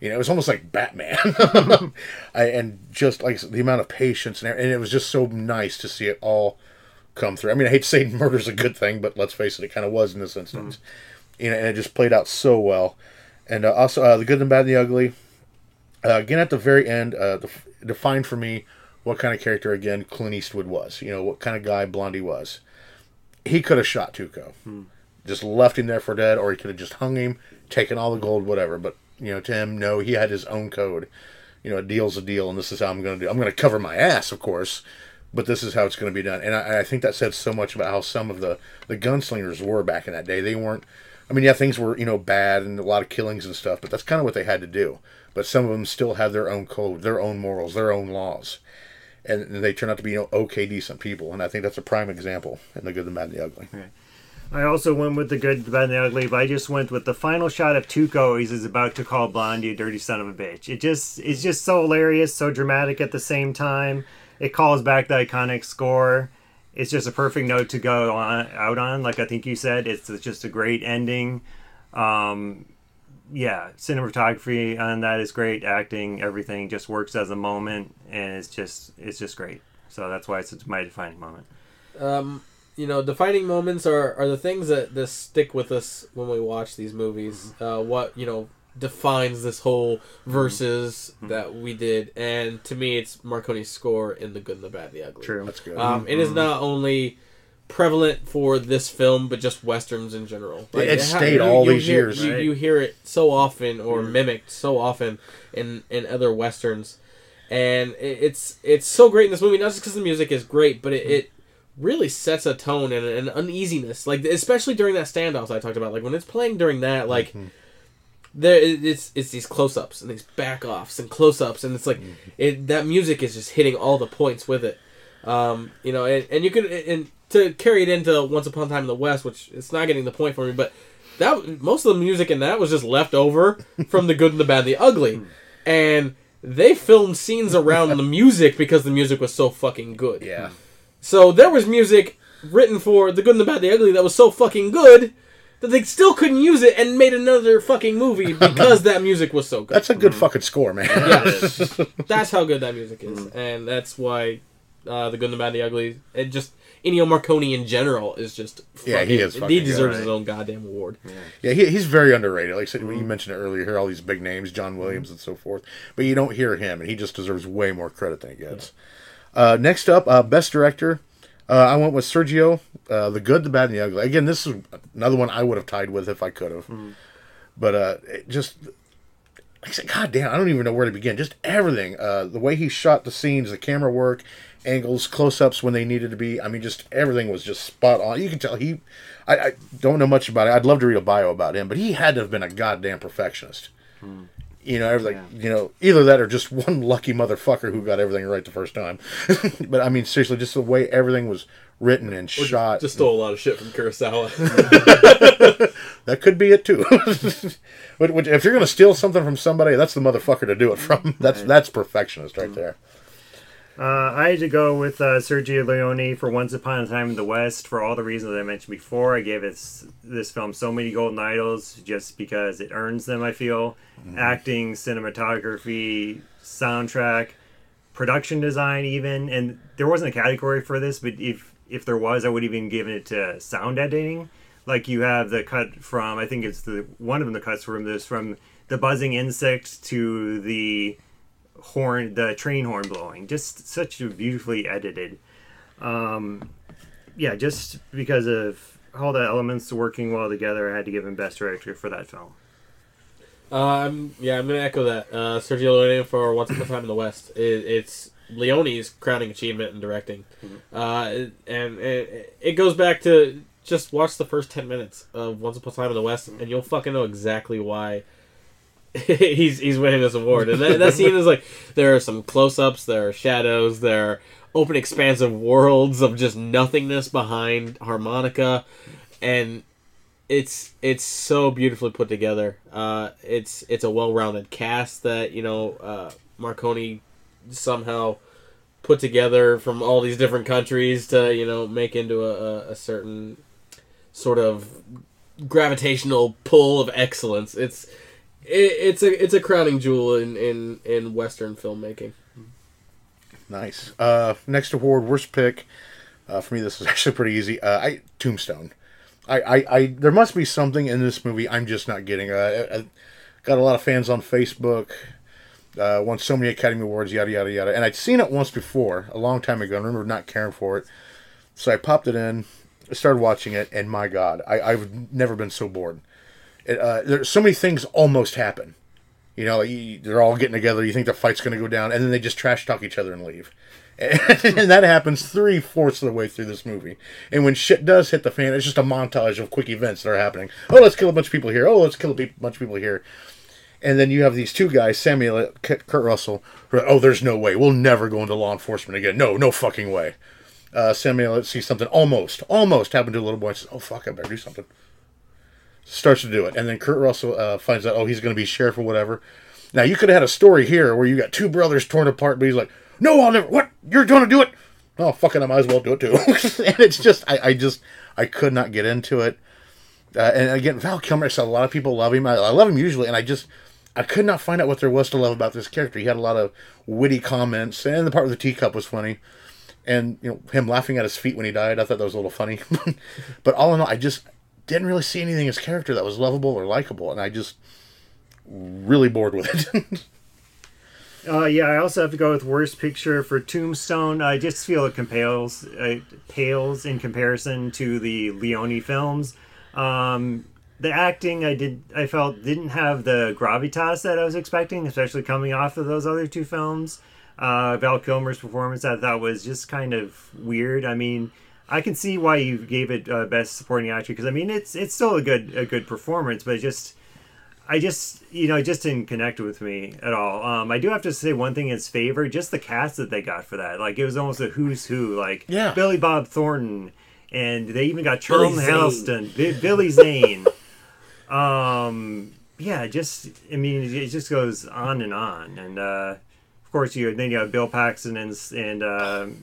You know, it was almost like Batman, [LAUGHS] I, and just like the amount of patience and, and it was just so nice to see it all come through. I mean, I hate to say [LAUGHS] murder's a good thing, but let's face it, it kind of was in this instance. You know, and it just played out so well. And uh, also, uh, the good and bad and the ugly. Uh, again, at the very end, uh, def- defined for me what kind of character again Clint Eastwood was. You know, what kind of guy Blondie was. He could have shot Tuco, hmm. just left him there for dead, or he could have just hung him, taken all the gold, whatever. But you know, to him, no, he had his own code. you know, a deal's a deal, and this is how I'm going to do. I'm going to cover my ass, of course, but this is how it's going to be done. And I, I think that said so much about how some of the the gunslingers were back in that day. They weren't. I mean, yeah, things were you know bad and a lot of killings and stuff, but that's kind of what they had to do. But some of them still had their own code, their own morals, their own laws, and, they turn out to be you know okay, decent people. And I think that's a prime example in the good, the bad, and the ugly. I also went with the good, the bad, and the ugly, but I just went with the final shot of Tuco. He's about to call Blondie a dirty son of a bitch. It just it's just so hilarious, so dramatic at the same time. It calls back the iconic score. It's just a perfect note to go on out on. Like I think you said, it's, it's just a great ending. Um, yeah, cinematography on that is great. Acting, everything just works as a moment, and it's just it's just great. So that's why it's my defining moment. um, you know, defining moments are, are the things that, that stick with us when we watch these movies. Uh, what you know defines this whole verses that we did, and to me, it's Morricone's score in the Good, and the Bad, and the Ugly. True. That's good. Um, it is not only prevalent for this film, but just westerns in general. It ha- stayed all these hear, years. You, Right. you hear it so often, or mimicked so often in in other westerns, and it, it's it's so great in this movie. Not just because the music is great, but it. Mm-hmm. it really sets a tone and an uneasiness like especially during that standoff i talked about like when it's playing during that like mm-hmm. there it's it's these close-ups and these back-offs and close-ups and it's like mm-hmm. it that music is just hitting all the points with it um you know and, and you could and to carry it into once upon a time in the west which it's not getting the point for me but that most of the music in that was just left over [LAUGHS] from the good and the bad and the ugly and they filmed scenes around the music because the music was so fucking good yeah. so there was music written for the good and the bad and the ugly that was so fucking good that they still couldn't use it and made another fucking movie [LAUGHS] because that music was so good. That's a good mm-hmm. fucking score, man. Yeah, [LAUGHS] that's how good that music is, mm. and that's why uh, the good and the bad and the ugly and just Ennio Morricone in general is just Yeah, he fucking- is he deserves good. his own goddamn award. Yeah, yeah he, he's very underrated. Like I said, when you mentioned it earlier, here, all these big names, John Williams and so forth, but you don't hear him, and he just deserves way more credit than he gets. Uh, next up, uh, best director. Uh, I went with Sergio, uh, the good, the bad, and the ugly. Again, this is another one I would have tied with if I could have, but uh, it just. I said, God damn, I don't even know where to begin. Just everything. Uh, the way he shot the scenes, the camera work, angles, close ups when they needed to be. I mean, just everything was just spot on. You can tell he. I, I don't know much about it. I'd love to read a bio about him, but he had to have been a goddamn perfectionist. Hmm. You know, everything. You know, either that or just [LAUGHS] one lucky motherfucker who got everything right the first time. [LAUGHS] but I mean, seriously, just the way everything was written and shot. Just stole a lot of shit from Kurosawa. [LAUGHS] That could be it too. if you're gonna steal something from somebody, that's the motherfucker to do it from. That's that's perfectionist right hmm. there. Uh, I had to go with uh, Sergio Leone for Once Upon a Time in the West for all the reasons I mentioned before. I gave this this film so many golden idols just because it earns them. I feel acting, cinematography, soundtrack, production design, even. And there wasn't a category for this, but if if there was, I would even given it to sound editing. Like you have the cut from I think it's the one of them the cuts from this from the buzzing insect to the horn the train horn blowing. Just such a beautifully edited um yeah just because of all the elements working well together i had to give him best director for that film. Um, yeah, I'm gonna echo that. Uh, Sergio Leone for Once Upon a Time in the West. It, it's Leone's crowning achievement in directing, uh, and it, it goes back to just watch the first ten minutes of Once Upon a Time in the West, and you'll fucking know exactly why [LAUGHS] he's he's winning this award. And that, that scene is like there are some close-ups, there are shadows, there are open, expansive worlds of just nothingness behind harmonica, and it's it's so beautifully put together. Uh, it's it's a well-rounded cast that you know uh, Morricone somehow put together from all these different countries to you know make into a, a, certain sort of gravitational pull of excellence. It's it, it's a it's a crowning jewel in in in Western filmmaking. Nice. Uh, next award, worst pick. Uh, for me, this was [LAUGHS] actually pretty easy. Uh, I Tombstone. I, I, I there must be something in this movie I'm just not getting. Uh, I, I got a lot of fans on Facebook. Uh, won so many Academy Awards, yada yada yada. And I'd seen it once before, a long time ago. I remember not caring for it, so I popped it in, started watching it, and my God, I, I've never been so bored. Uh, there's so many things almost happen You know, you, they're all getting together. You think the fight's going to go down, and then they just trash talk each other and leave. [LAUGHS] and that happens three fourths of the way through this movie. And when shit does hit the fan, it's just a montage of quick events that are happening. Oh, let's kill a bunch of people here. Oh, let's kill a bunch of people here. And then you have these two guys, Samuel Kurt Russell. Who are, oh, there's no way. We'll never go into law enforcement again. No, no fucking way. Uh, Samuel sees something almost, almost happen to a little boy and says, "Oh fuck, I better do something." Starts to do it, and then Kurt Russell uh, finds out, oh, he's going to be sheriff or whatever. Now you could have had a story here where you got two brothers torn apart, but he's like, "No, I'll never. What? You're going to do it? Oh, fucking, I might as well do it too." [LAUGHS] and it's just, I, I just, I could not get into it. Uh, and again, Val Kilmer, I saw a lot of people love him. I, I love him usually, and I just, I could not find out what there was to love about this character. He had a lot of witty comments, and the part with the teacup was funny. And you know him laughing at his feet when he died, I thought that was a little funny. [LAUGHS] but all in all, I just didn't really see anything in his character that was lovable or likable, and I just really bored with it. [LAUGHS] Uh, yeah, I also have to go with worst picture for Tombstone. I just feel it compales, uh, pales in comparison to the Leone films. Um, the acting I did, I felt didn't have the gravitas that I was expecting, especially coming off of those other two films. Uh, Val Kilmer's performance I thought was just kind of weird. I mean, I can see why you gave it uh, best supporting actor because I mean it's it's still a good a good performance, but it just I just you know it just didn't connect with me at all. Um, I do have to say one thing in its favor, just the cast that they got for that. Like it was almost a who's who. Like Yeah. Billy Bob Thornton, and they even got Charlton. Heston, Bi- Billy Zane. [LAUGHS] um, yeah, just I mean it just goes on and on, and uh, of course you then you have Bill Paxton and and um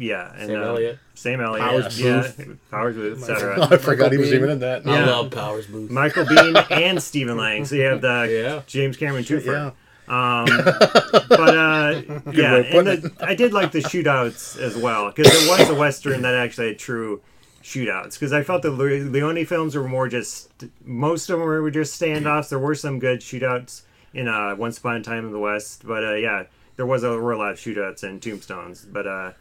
yeah and Sam uh, Elliott. Sam Elliott, Powers yeah, Boothe. Powers Boothe, etc. [LAUGHS] I forgot he was Biehn. even in that. I love Powers Boothe. Michael [LAUGHS] Biehn and Stephen Lang. So you have the Yeah. James Cameron twofer. Yeah. Um, [LAUGHS] but uh, yeah, and the, I did like the shootouts as well because it was a western that actually had true shootouts. Because I felt the Le- Leone films were more just most of them were just standoffs. There were some good shootouts in uh, Once Upon a Time in the West, but uh, yeah, there was a, were a lot of shootouts and tombstones. But uh,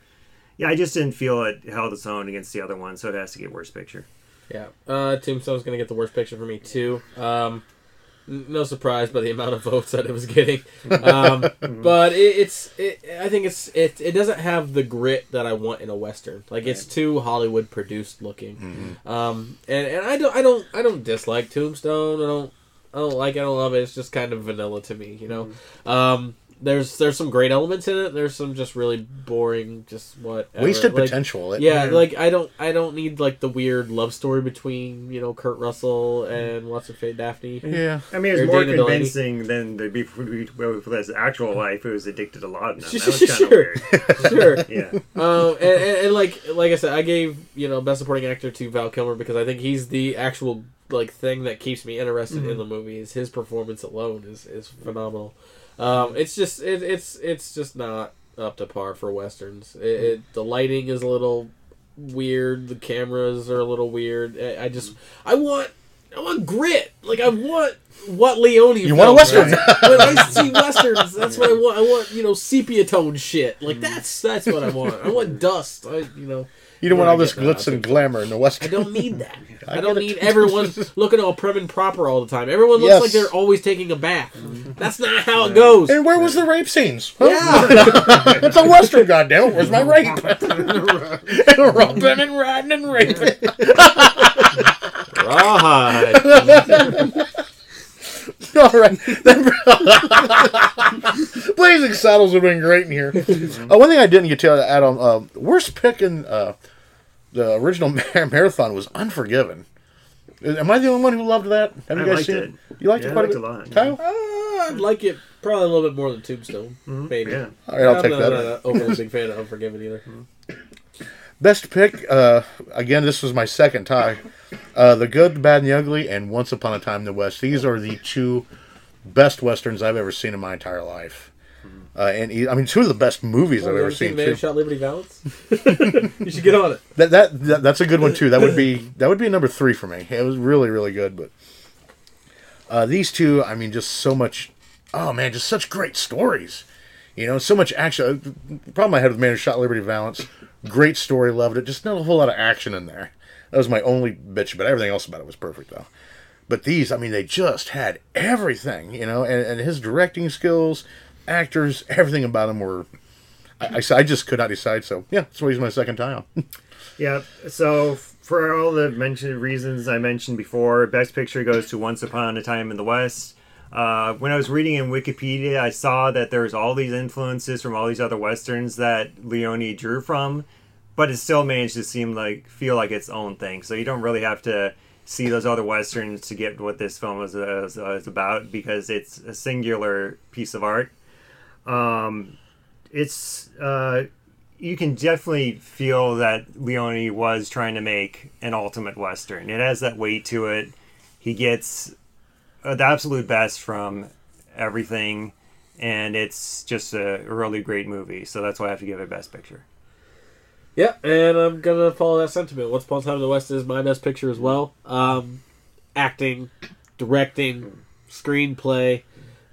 yeah, I just didn't feel it held its own against the other one, so it has to get worst picture. Yeah, uh, Tombstone's gonna get the worst picture for me too. Um, no surprise by the [LAUGHS] amount of votes that it was getting, um, [LAUGHS] but it, it's. It, I think it's it. It doesn't have the grit that I want in a western. Like it's too Hollywood produced looking. Um, and, and I don't I don't I don't dislike Tombstone. I don't I don't like it. I don't love it. It's just kind of vanilla to me. You know. Um, there's there's some great elements in it. There's some just really boring, just what Wasted like, potential. It- yeah, like I don't, I don't need like the weird love story between you know Kurt Russell and what's her face Daphne. Yeah. I mean, it's more Dana Delany. convincing than the before with his actual life. Who was addicted to laudanum. [LAUGHS] That was kind Sure. weird. [LAUGHS] Sure. [LAUGHS] Yeah, um, and, and, and like like I said, I gave you know best supporting actor to Val Kilmer because I think he's the actual like thing that keeps me interested in the movie. Is his performance alone is is phenomenal. Um, it's just it, it's it's just not up to par for westerns. It, it, the lighting is a little weird. The cameras are a little weird. I, I just I want I want grit. Like I want what Leone. You want a western. When I see westerns, that's what I want. I want you know sepia tone shit. Like that's that's what I want. I want dust. I you know. You don't want all this glitz and glamour in the West. I don't need that. [LAUGHS] I, I don't get it. need everyone [LAUGHS] looking all prim and proper all the time. Everyone looks Yes. like they're always taking a bath. Mm-hmm. That's not how it goes. And where was the rape scenes? Huh? Yeah. [LAUGHS] it's a western, goddammit. Where's my rape? Roping and riding and raping. Rawhide. [LAUGHS] All right. Blazing [LAUGHS] Saddles would have been great in here. [LAUGHS] Uh, one thing I didn't get to add on, uh, worst pick in uh, the original mar- marathon was Unforgiven. Am I the only one who loved that? Have you I guys liked seen it. it? You liked Yeah, it I quite liked a it bit? a lot, Kyle? Uh, I'd like it probably a little bit more than Tombstone. Maybe. yeah. All right, I'll I'm take not, that. not an overly big fan of Unforgiven either. Best pick, uh, again, this was my second tie. Uh, the Good, the Bad, and the Ugly, and Once Upon a Time in the West. These are the two best westerns I've ever seen in my entire life. Uh, and e- I mean, two of the best movies Oh, I've ever ever seen seen. Man Too. Shot Liberty Valance? [LAUGHS] you should get on it. That, that that that's a good one too. That would be that would be number three for me. It was really really good. But uh, these two, I mean, just so much. Oh man, just such great stories. You know, so much action. The problem I had with Man Who Shot Liberty Valance, great story, loved it. Just not a whole lot of action in there. That was my only bitch, but everything else about it was perfect though. But these, I mean, they just had everything, you know, and, and his directing skills, actors, everything about him were. I, I, I just could not decide. So yeah, that's why he's my second on. [LAUGHS] Yeah. So for all the mentioned reasons I mentioned before, Best Picture goes to Once Upon a Time in the West. Uh, when I was reading in Wikipedia, I saw that there's all these influences from all these other westerns that Leone drew from, but it still managed to seem like feel like its own thing. So you don't really have to see those other westerns to get what this film is, is, is about because it's a singular piece of art. Um, it's uh, you can definitely feel that Leone was trying to make an ultimate western. It has that weight to it. He gets the absolute best from everything, and it's just a really great movie. So that's why I have to give it Best Picture. Yeah, and I'm gonna follow that sentiment. Once Upon a Time in the West is my best picture as well. Um, acting, directing, screenplay,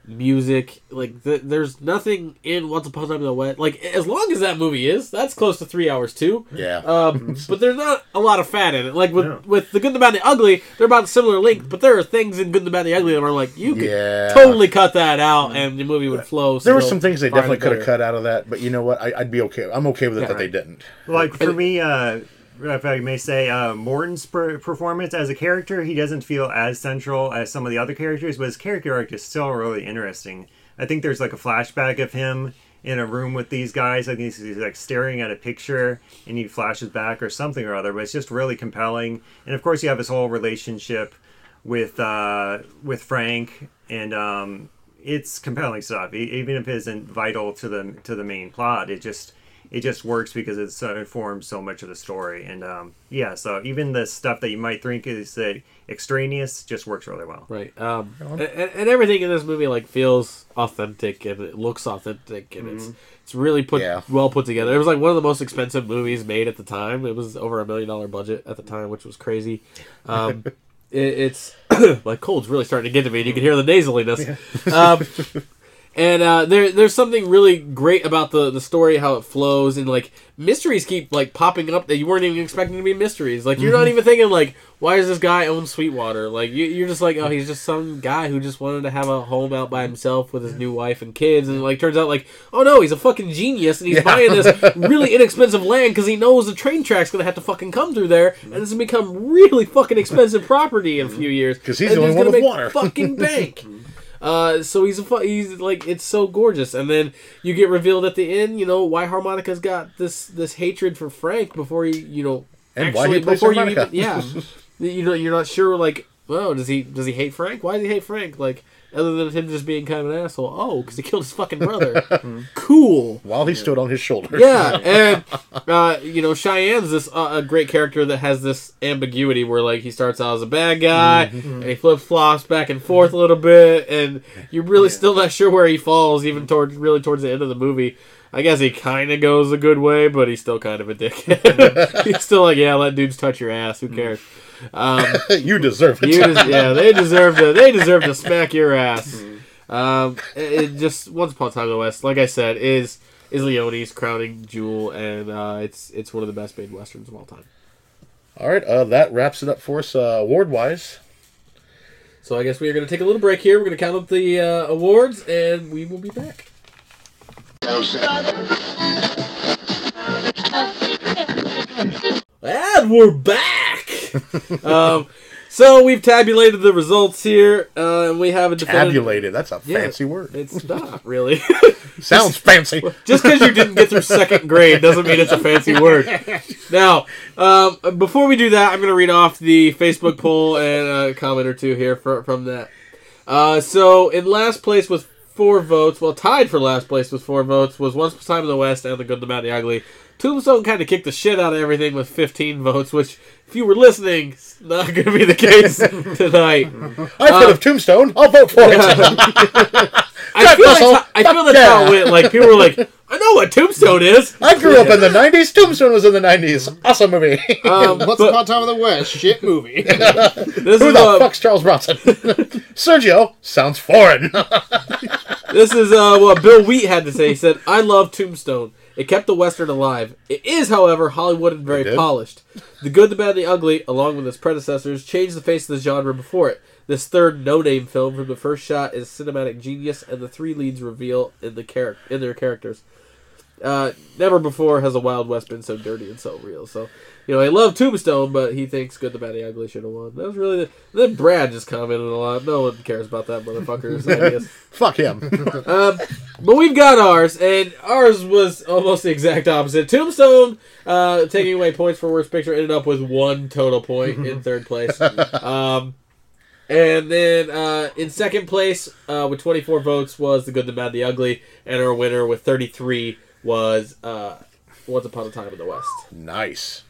music. Like th- there's nothing in Once Upon a Time in the West. Like as long as that movie is, that's close to three hours too. Yeah. Um, [LAUGHS] but there's not a lot of fat in it. Like with No. with the Good, the Bad, and the Ugly, they're about a similar length. But there are things in Good, the Bad, and the Ugly that are like you could Yeah. totally cut that out and the movie would flow. there were some things they definitely could have cut out of that, but you know what? I, I'd be okay. I'm okay with it that they didn't. Like for me, uh, if I may say, uh, Morton's per- performance as a character, he doesn't feel as central as some of the other characters, but his character arc is still really interesting. I think there's like a flashback of him in a room with these guys. I think he's, he's like staring at a picture and he flashes back or something or other, but it's just really compelling. And of course, you have his whole relationship with uh, with Frank, and um, it's compelling stuff. Even if it isn't vital to the to the main plot, it just it just works because it so informs so much of the story. And um, yeah, so even the stuff that you might think is uh, extraneous just works really well. Right. Um, and, and everything in this movie like feels authentic and it looks authentic and it's it's really put Yeah. well put together. It was like one of the most expensive movies made at the time. It was over a million dollar budget at the time, which was crazy. Um, [LAUGHS] it, it's [COUGHS] like cold's really starting to get to me. and You can hear the nasaliness. Um, [LAUGHS] and uh, there, there's something really great about the, the story, how it flows, and like mysteries keep like popping up that you weren't even expecting to be mysteries. Like you're not even thinking like, why does this guy own Sweetwater? Like you, you're just like, oh, he's just some guy who just wanted to have a home out by himself with his new wife and kids, and like turns out like, oh no, he's a fucking genius, and he's buying this [LAUGHS] really inexpensive land because he knows the train track's gonna have to fucking come through there, and it's gonna become really fucking expensive property in a few years. [LAUGHS] 'Cause he's the only one gonna with water. Fucking bank. [LAUGHS] Uh, so he's a he's like it's so gorgeous, and then you get revealed at the end, you know, why Harmonica's got this this hatred for Frank before he, you know, And plays before you even yeah, [LAUGHS] you know, you're not sure like, well, does he does he hate Frank? Why does he hate Frank? Like, other than him just being kind of an asshole. Oh, because he killed his fucking [LAUGHS] brother. cool. While he stood on his shoulder. Yeah, [LAUGHS] and uh, you know Cheyenne's this uh, a great character that has this ambiguity where like he starts out as a bad guy and he flip flops back and forth a little bit, and you're really still not sure where he falls, even towards really towards the end of the movie. I guess he kind of goes a good way, but he's still kind of a dickhead. [LAUGHS] he's still like, yeah, let dudes touch your ass. Who cares? Um, [LAUGHS] you deserve it. you des- yeah, they deserve to. They deserve to smack your ass. Um, it, it just once upon a time in the West, like I said, is is Leone's crowning jewel, and uh, it's it's one of the best made westerns of all time. All right, uh, that wraps it up for us uh, award wise. So I guess we are going to take a little break here. We're going to count up the uh, awards, and we will be back. And we're back. [LAUGHS] um, so we've tabulated the results here, uh, and we have a definitive. Tabulated. That's a Yeah, fancy word. It's not really. [LAUGHS] [LAUGHS] Sounds fancy. Just because you didn't get through second grade doesn't mean it's a fancy word. Now, um, before we do that, I'm going to read off the Facebook poll and a comment or two here for, from that. Uh, so, in last place with four votes, well, tied for last place with four votes, was Once Upon a Time in the West and The Good, the Bad, and the Ugly. Tombstone kind of kicked the shit out of everything with 15 votes, which, if you were listening, is not going to be the case [LAUGHS] tonight. I've heard of Tombstone. I'll vote for it. [LAUGHS] I feel, [LAUGHS] Russell, like, I feel fuck that's how yeah. it went. Like, people were like, I know what Tombstone is. I grew up in the 90s. Tombstone was in the 90s. Awesome movie. Um, Once but Upon Time in the West, shit movie. this Who is the uh, fuck's Charles Bronson? Sergio sounds foreign. This is uh, what Bill Wheat had to say. He said, "I love Tombstone. It kept the western alive. It is, however, Hollywood and very polished. The good, the bad, and the ugly, along with its predecessors, changed the face of the genre before it. This third no-name film from the first shot is cinematic genius, and the three leads reveal in the char- in their characters. Uh, never before has a Wild West been so dirty and so real. So, you know, I love Tombstone, but he thinks Good, the Bad, the Ugly should have won. That was really the. Then Brad just commented a lot. No one cares about that motherfucker's ideas. [LAUGHS] Fuck him. [LAUGHS] Um, but we've got ours, and ours was almost the exact opposite. Tombstone, uh, taking away points for worst picture, ended up with one total point in third place. [LAUGHS] Um, and then uh, in second place, uh, with 24 votes, was The Good, the Bad, the Ugly, and our winner with 33 was uh, Once Upon a Time in the West. nice.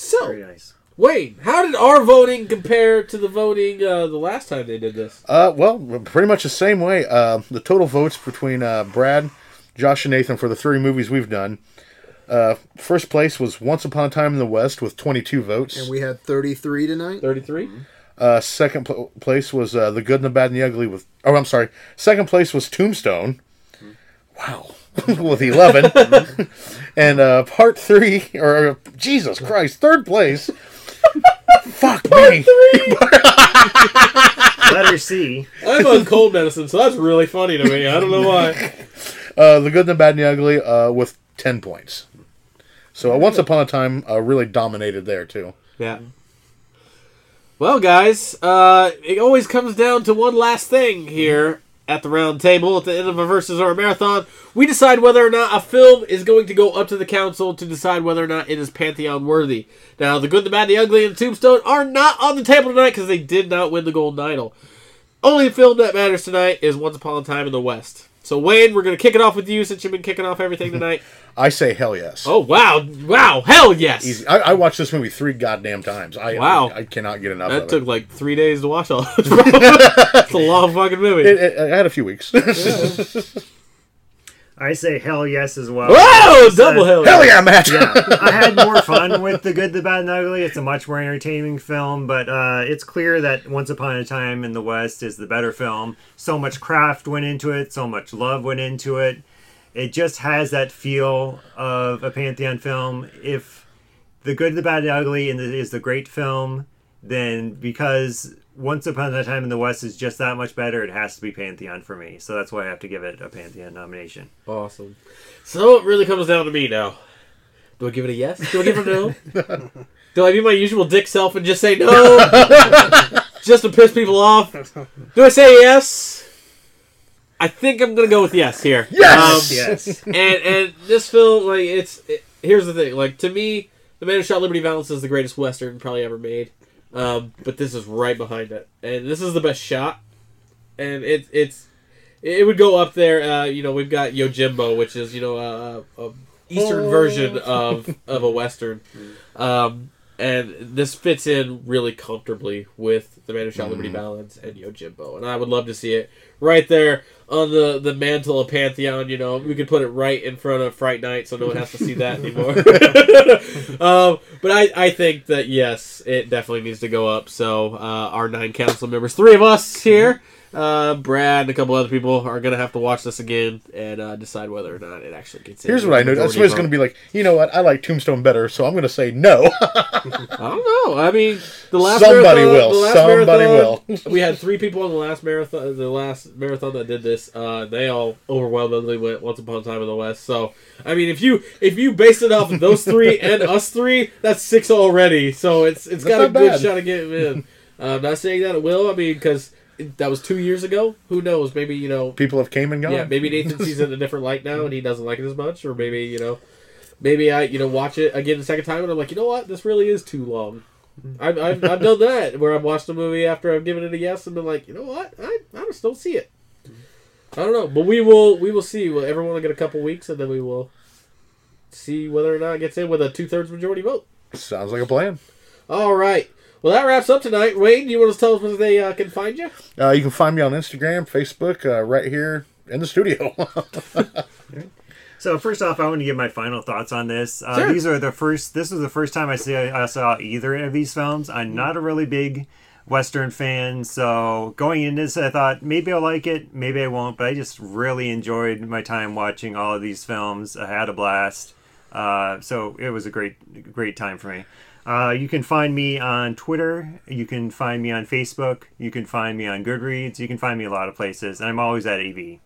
So, Very nice. Wayne, how did our voting compare to the voting uh, the last time they did this? Uh, well, pretty much the same way. Uh, the total votes between uh, Brad, Josh, and Nathan for the three movies we've done. Uh, first place was Once Upon a Time in the West with 22 votes. And we had 33 tonight. 33? Uh, second pl- place was uh, The Good and the Bad and the Ugly with. Oh, I'm sorry. Second place was Tombstone. Wow. [LAUGHS] with 11. [LAUGHS] and uh, part three, or Jesus Christ, third place. Fuck me. Letter C. I'm on cold medicine, so that's really funny to me. I don't know why. [LAUGHS] Uh, the Good and the Bad and the Ugly uh, with 10 points. So uh, Once Upon a Time uh, really dominated there, too. Yeah. Well, guys, uh, it always comes down to one last thing here at the round table at the end of a versus or a marathon. We decide whether or not a film is going to go up to the council to decide whether or not it is pantheon worthy. Now, the good, the bad, the ugly, and Tombstone are not on the table tonight because they did not win the Golden Idol. Only film that matters tonight is Once Upon a Time in the West. So, Wayne, we're going to kick it off with you since you've been kicking off everything [LAUGHS] tonight. I say hell yes. oh, wow. Wow. Hell yes. Easy. I, I watched this movie three goddamn times. I, Wow. I, I cannot get enough That took it. like three days to watch all. [LAUGHS] [LAUGHS] It's a long fucking movie. It, it. I had a few weeks. I say hell yes as well. Whoa! Double hell. hell yeah, Matt! yeah, [LAUGHS] I had more fun with The Good, the Bad, and the Ugly. It's a much more entertaining film, but uh, it's clear that Once Upon a Time in the West is the better film. So much craft went into it, so much love went into it. It just has that feel of a Pantheon film. If The Good, the Bad, and the Ugly is the great film, then because Once Upon a Time in the West is just that much better, it has to be Pantheon for me. So that's why I have to give it a Pantheon nomination. Awesome. So it really comes down to me now. Do I give it a yes? Do I give it a no? [LAUGHS] Do I be my usual dick self and just say no? [LAUGHS] just to piss people off? Do I say yes? I think I'm gonna go with yes here. Yes! Um, Yes. and and this film, like it's it, here's the thing, like to me, The Man Who Shot Liberty Valance is the greatest western probably ever made. Um, but this is right behind it, and this is the best shot, and it it's it would go up there. Uh, you know, we've got Yojimbo, which is you know a, a eastern version of of a western, [LAUGHS] um, and this fits in really comfortably with the Man Who Shot Liberty Valance and Yojimbo, and I would love to see it right there on the the mantle of Pantheon. You know, we could put it right in front of Fright Night, so no one has to see that anymore. [LAUGHS] [LAUGHS] um, but I I think that yes, it definitely needs to go up. So uh, our nine council members, three of us here. Uh, Brad and a couple other people are gonna have to watch this again and uh, decide whether or not it actually gets in. Here's what I know. Somebody's going to be like, you know what? I like Tombstone better, so I'm going to say no. [LAUGHS] I don't know. I mean, the last Somebody marathon, will. The last Somebody marathon, we had three people on the last marathon. The last marathon that did this, uh, they all overwhelmingly went "Once Upon a Time in the West." So, I mean, if you if you based it off of those three [LAUGHS] and us three, that's six already. So it's it's That's got a good bad. shot of getting in. [LAUGHS] Uh, I'm not saying that it will. I mean, because that was two years ago. Who knows? Maybe you know People have came and gone. yeah, maybe [LAUGHS] Nathan sees it in a different light now, and he doesn't like it as much, or maybe you know, maybe I you know watch it again the second time, and I'm like, you know what, this really is too long. I've, I've, I've done [LAUGHS] that where I've watched a movie after I've given it a yes and been like, you know what, I, I just don't see it. I don't know, but we will we will see. Well, everyone will get a couple weeks, and then we will see whether or not it gets in with a two thirds majority vote. Sounds like a plan. All right. Well, that wraps up tonight. Wayne, you want to tell us where they uh, can find you? Uh, you can find me on Instagram, Facebook, uh, right here in the studio. [LAUGHS] So first off, I want to give my final thoughts on this. Uh, Sure. These are the first. This was the first time I see I saw either of these films. I'm not a really big Western fan, so going into this, I thought maybe I'll like it, maybe I won't. But I just really enjoyed my time watching all of these films. I had a blast. Uh, so it was a great, great time for me. Uh, you can find me on Twitter. You can find me on Facebook. You can find me on Goodreads. You can find me a lot of places. And I'm always at AV.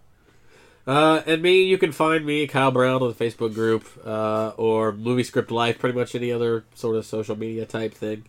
Uh, and me, you can find me, Kyle Brown, on the Facebook group, uh, or Movie Script Life, pretty much any other sort of social media type thing.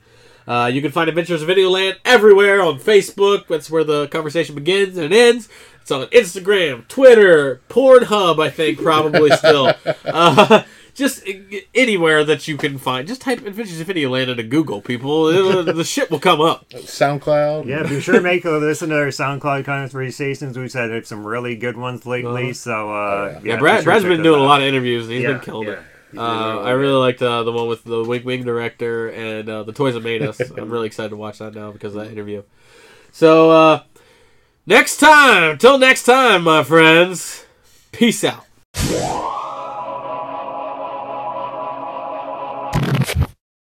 Uh, you can find Adventures of Videoland everywhere on Facebook. That's where the conversation begins and ends. It's on Instagram, Twitter, Pornhub, I think, probably still. [LAUGHS] Uh, just anywhere that you can find. Just type Adventures of Videoland into Google, people. The [LAUGHS] shit will come up. SoundCloud. Yeah, be sure to make a listen to our Soundcloud conversations. We've had some really good ones lately. So, uh, Yeah, be Brad, sure to Brad's check been those doing a lot of interviews. and He's Yeah, been killing yeah. it. He's been Uh, really I really liked uh, the one with the Wing Wing director and uh, the Toys That Made Us. I'm really excited to watch that now because of that interview. So, uh, next time, till next time, my friends, peace out.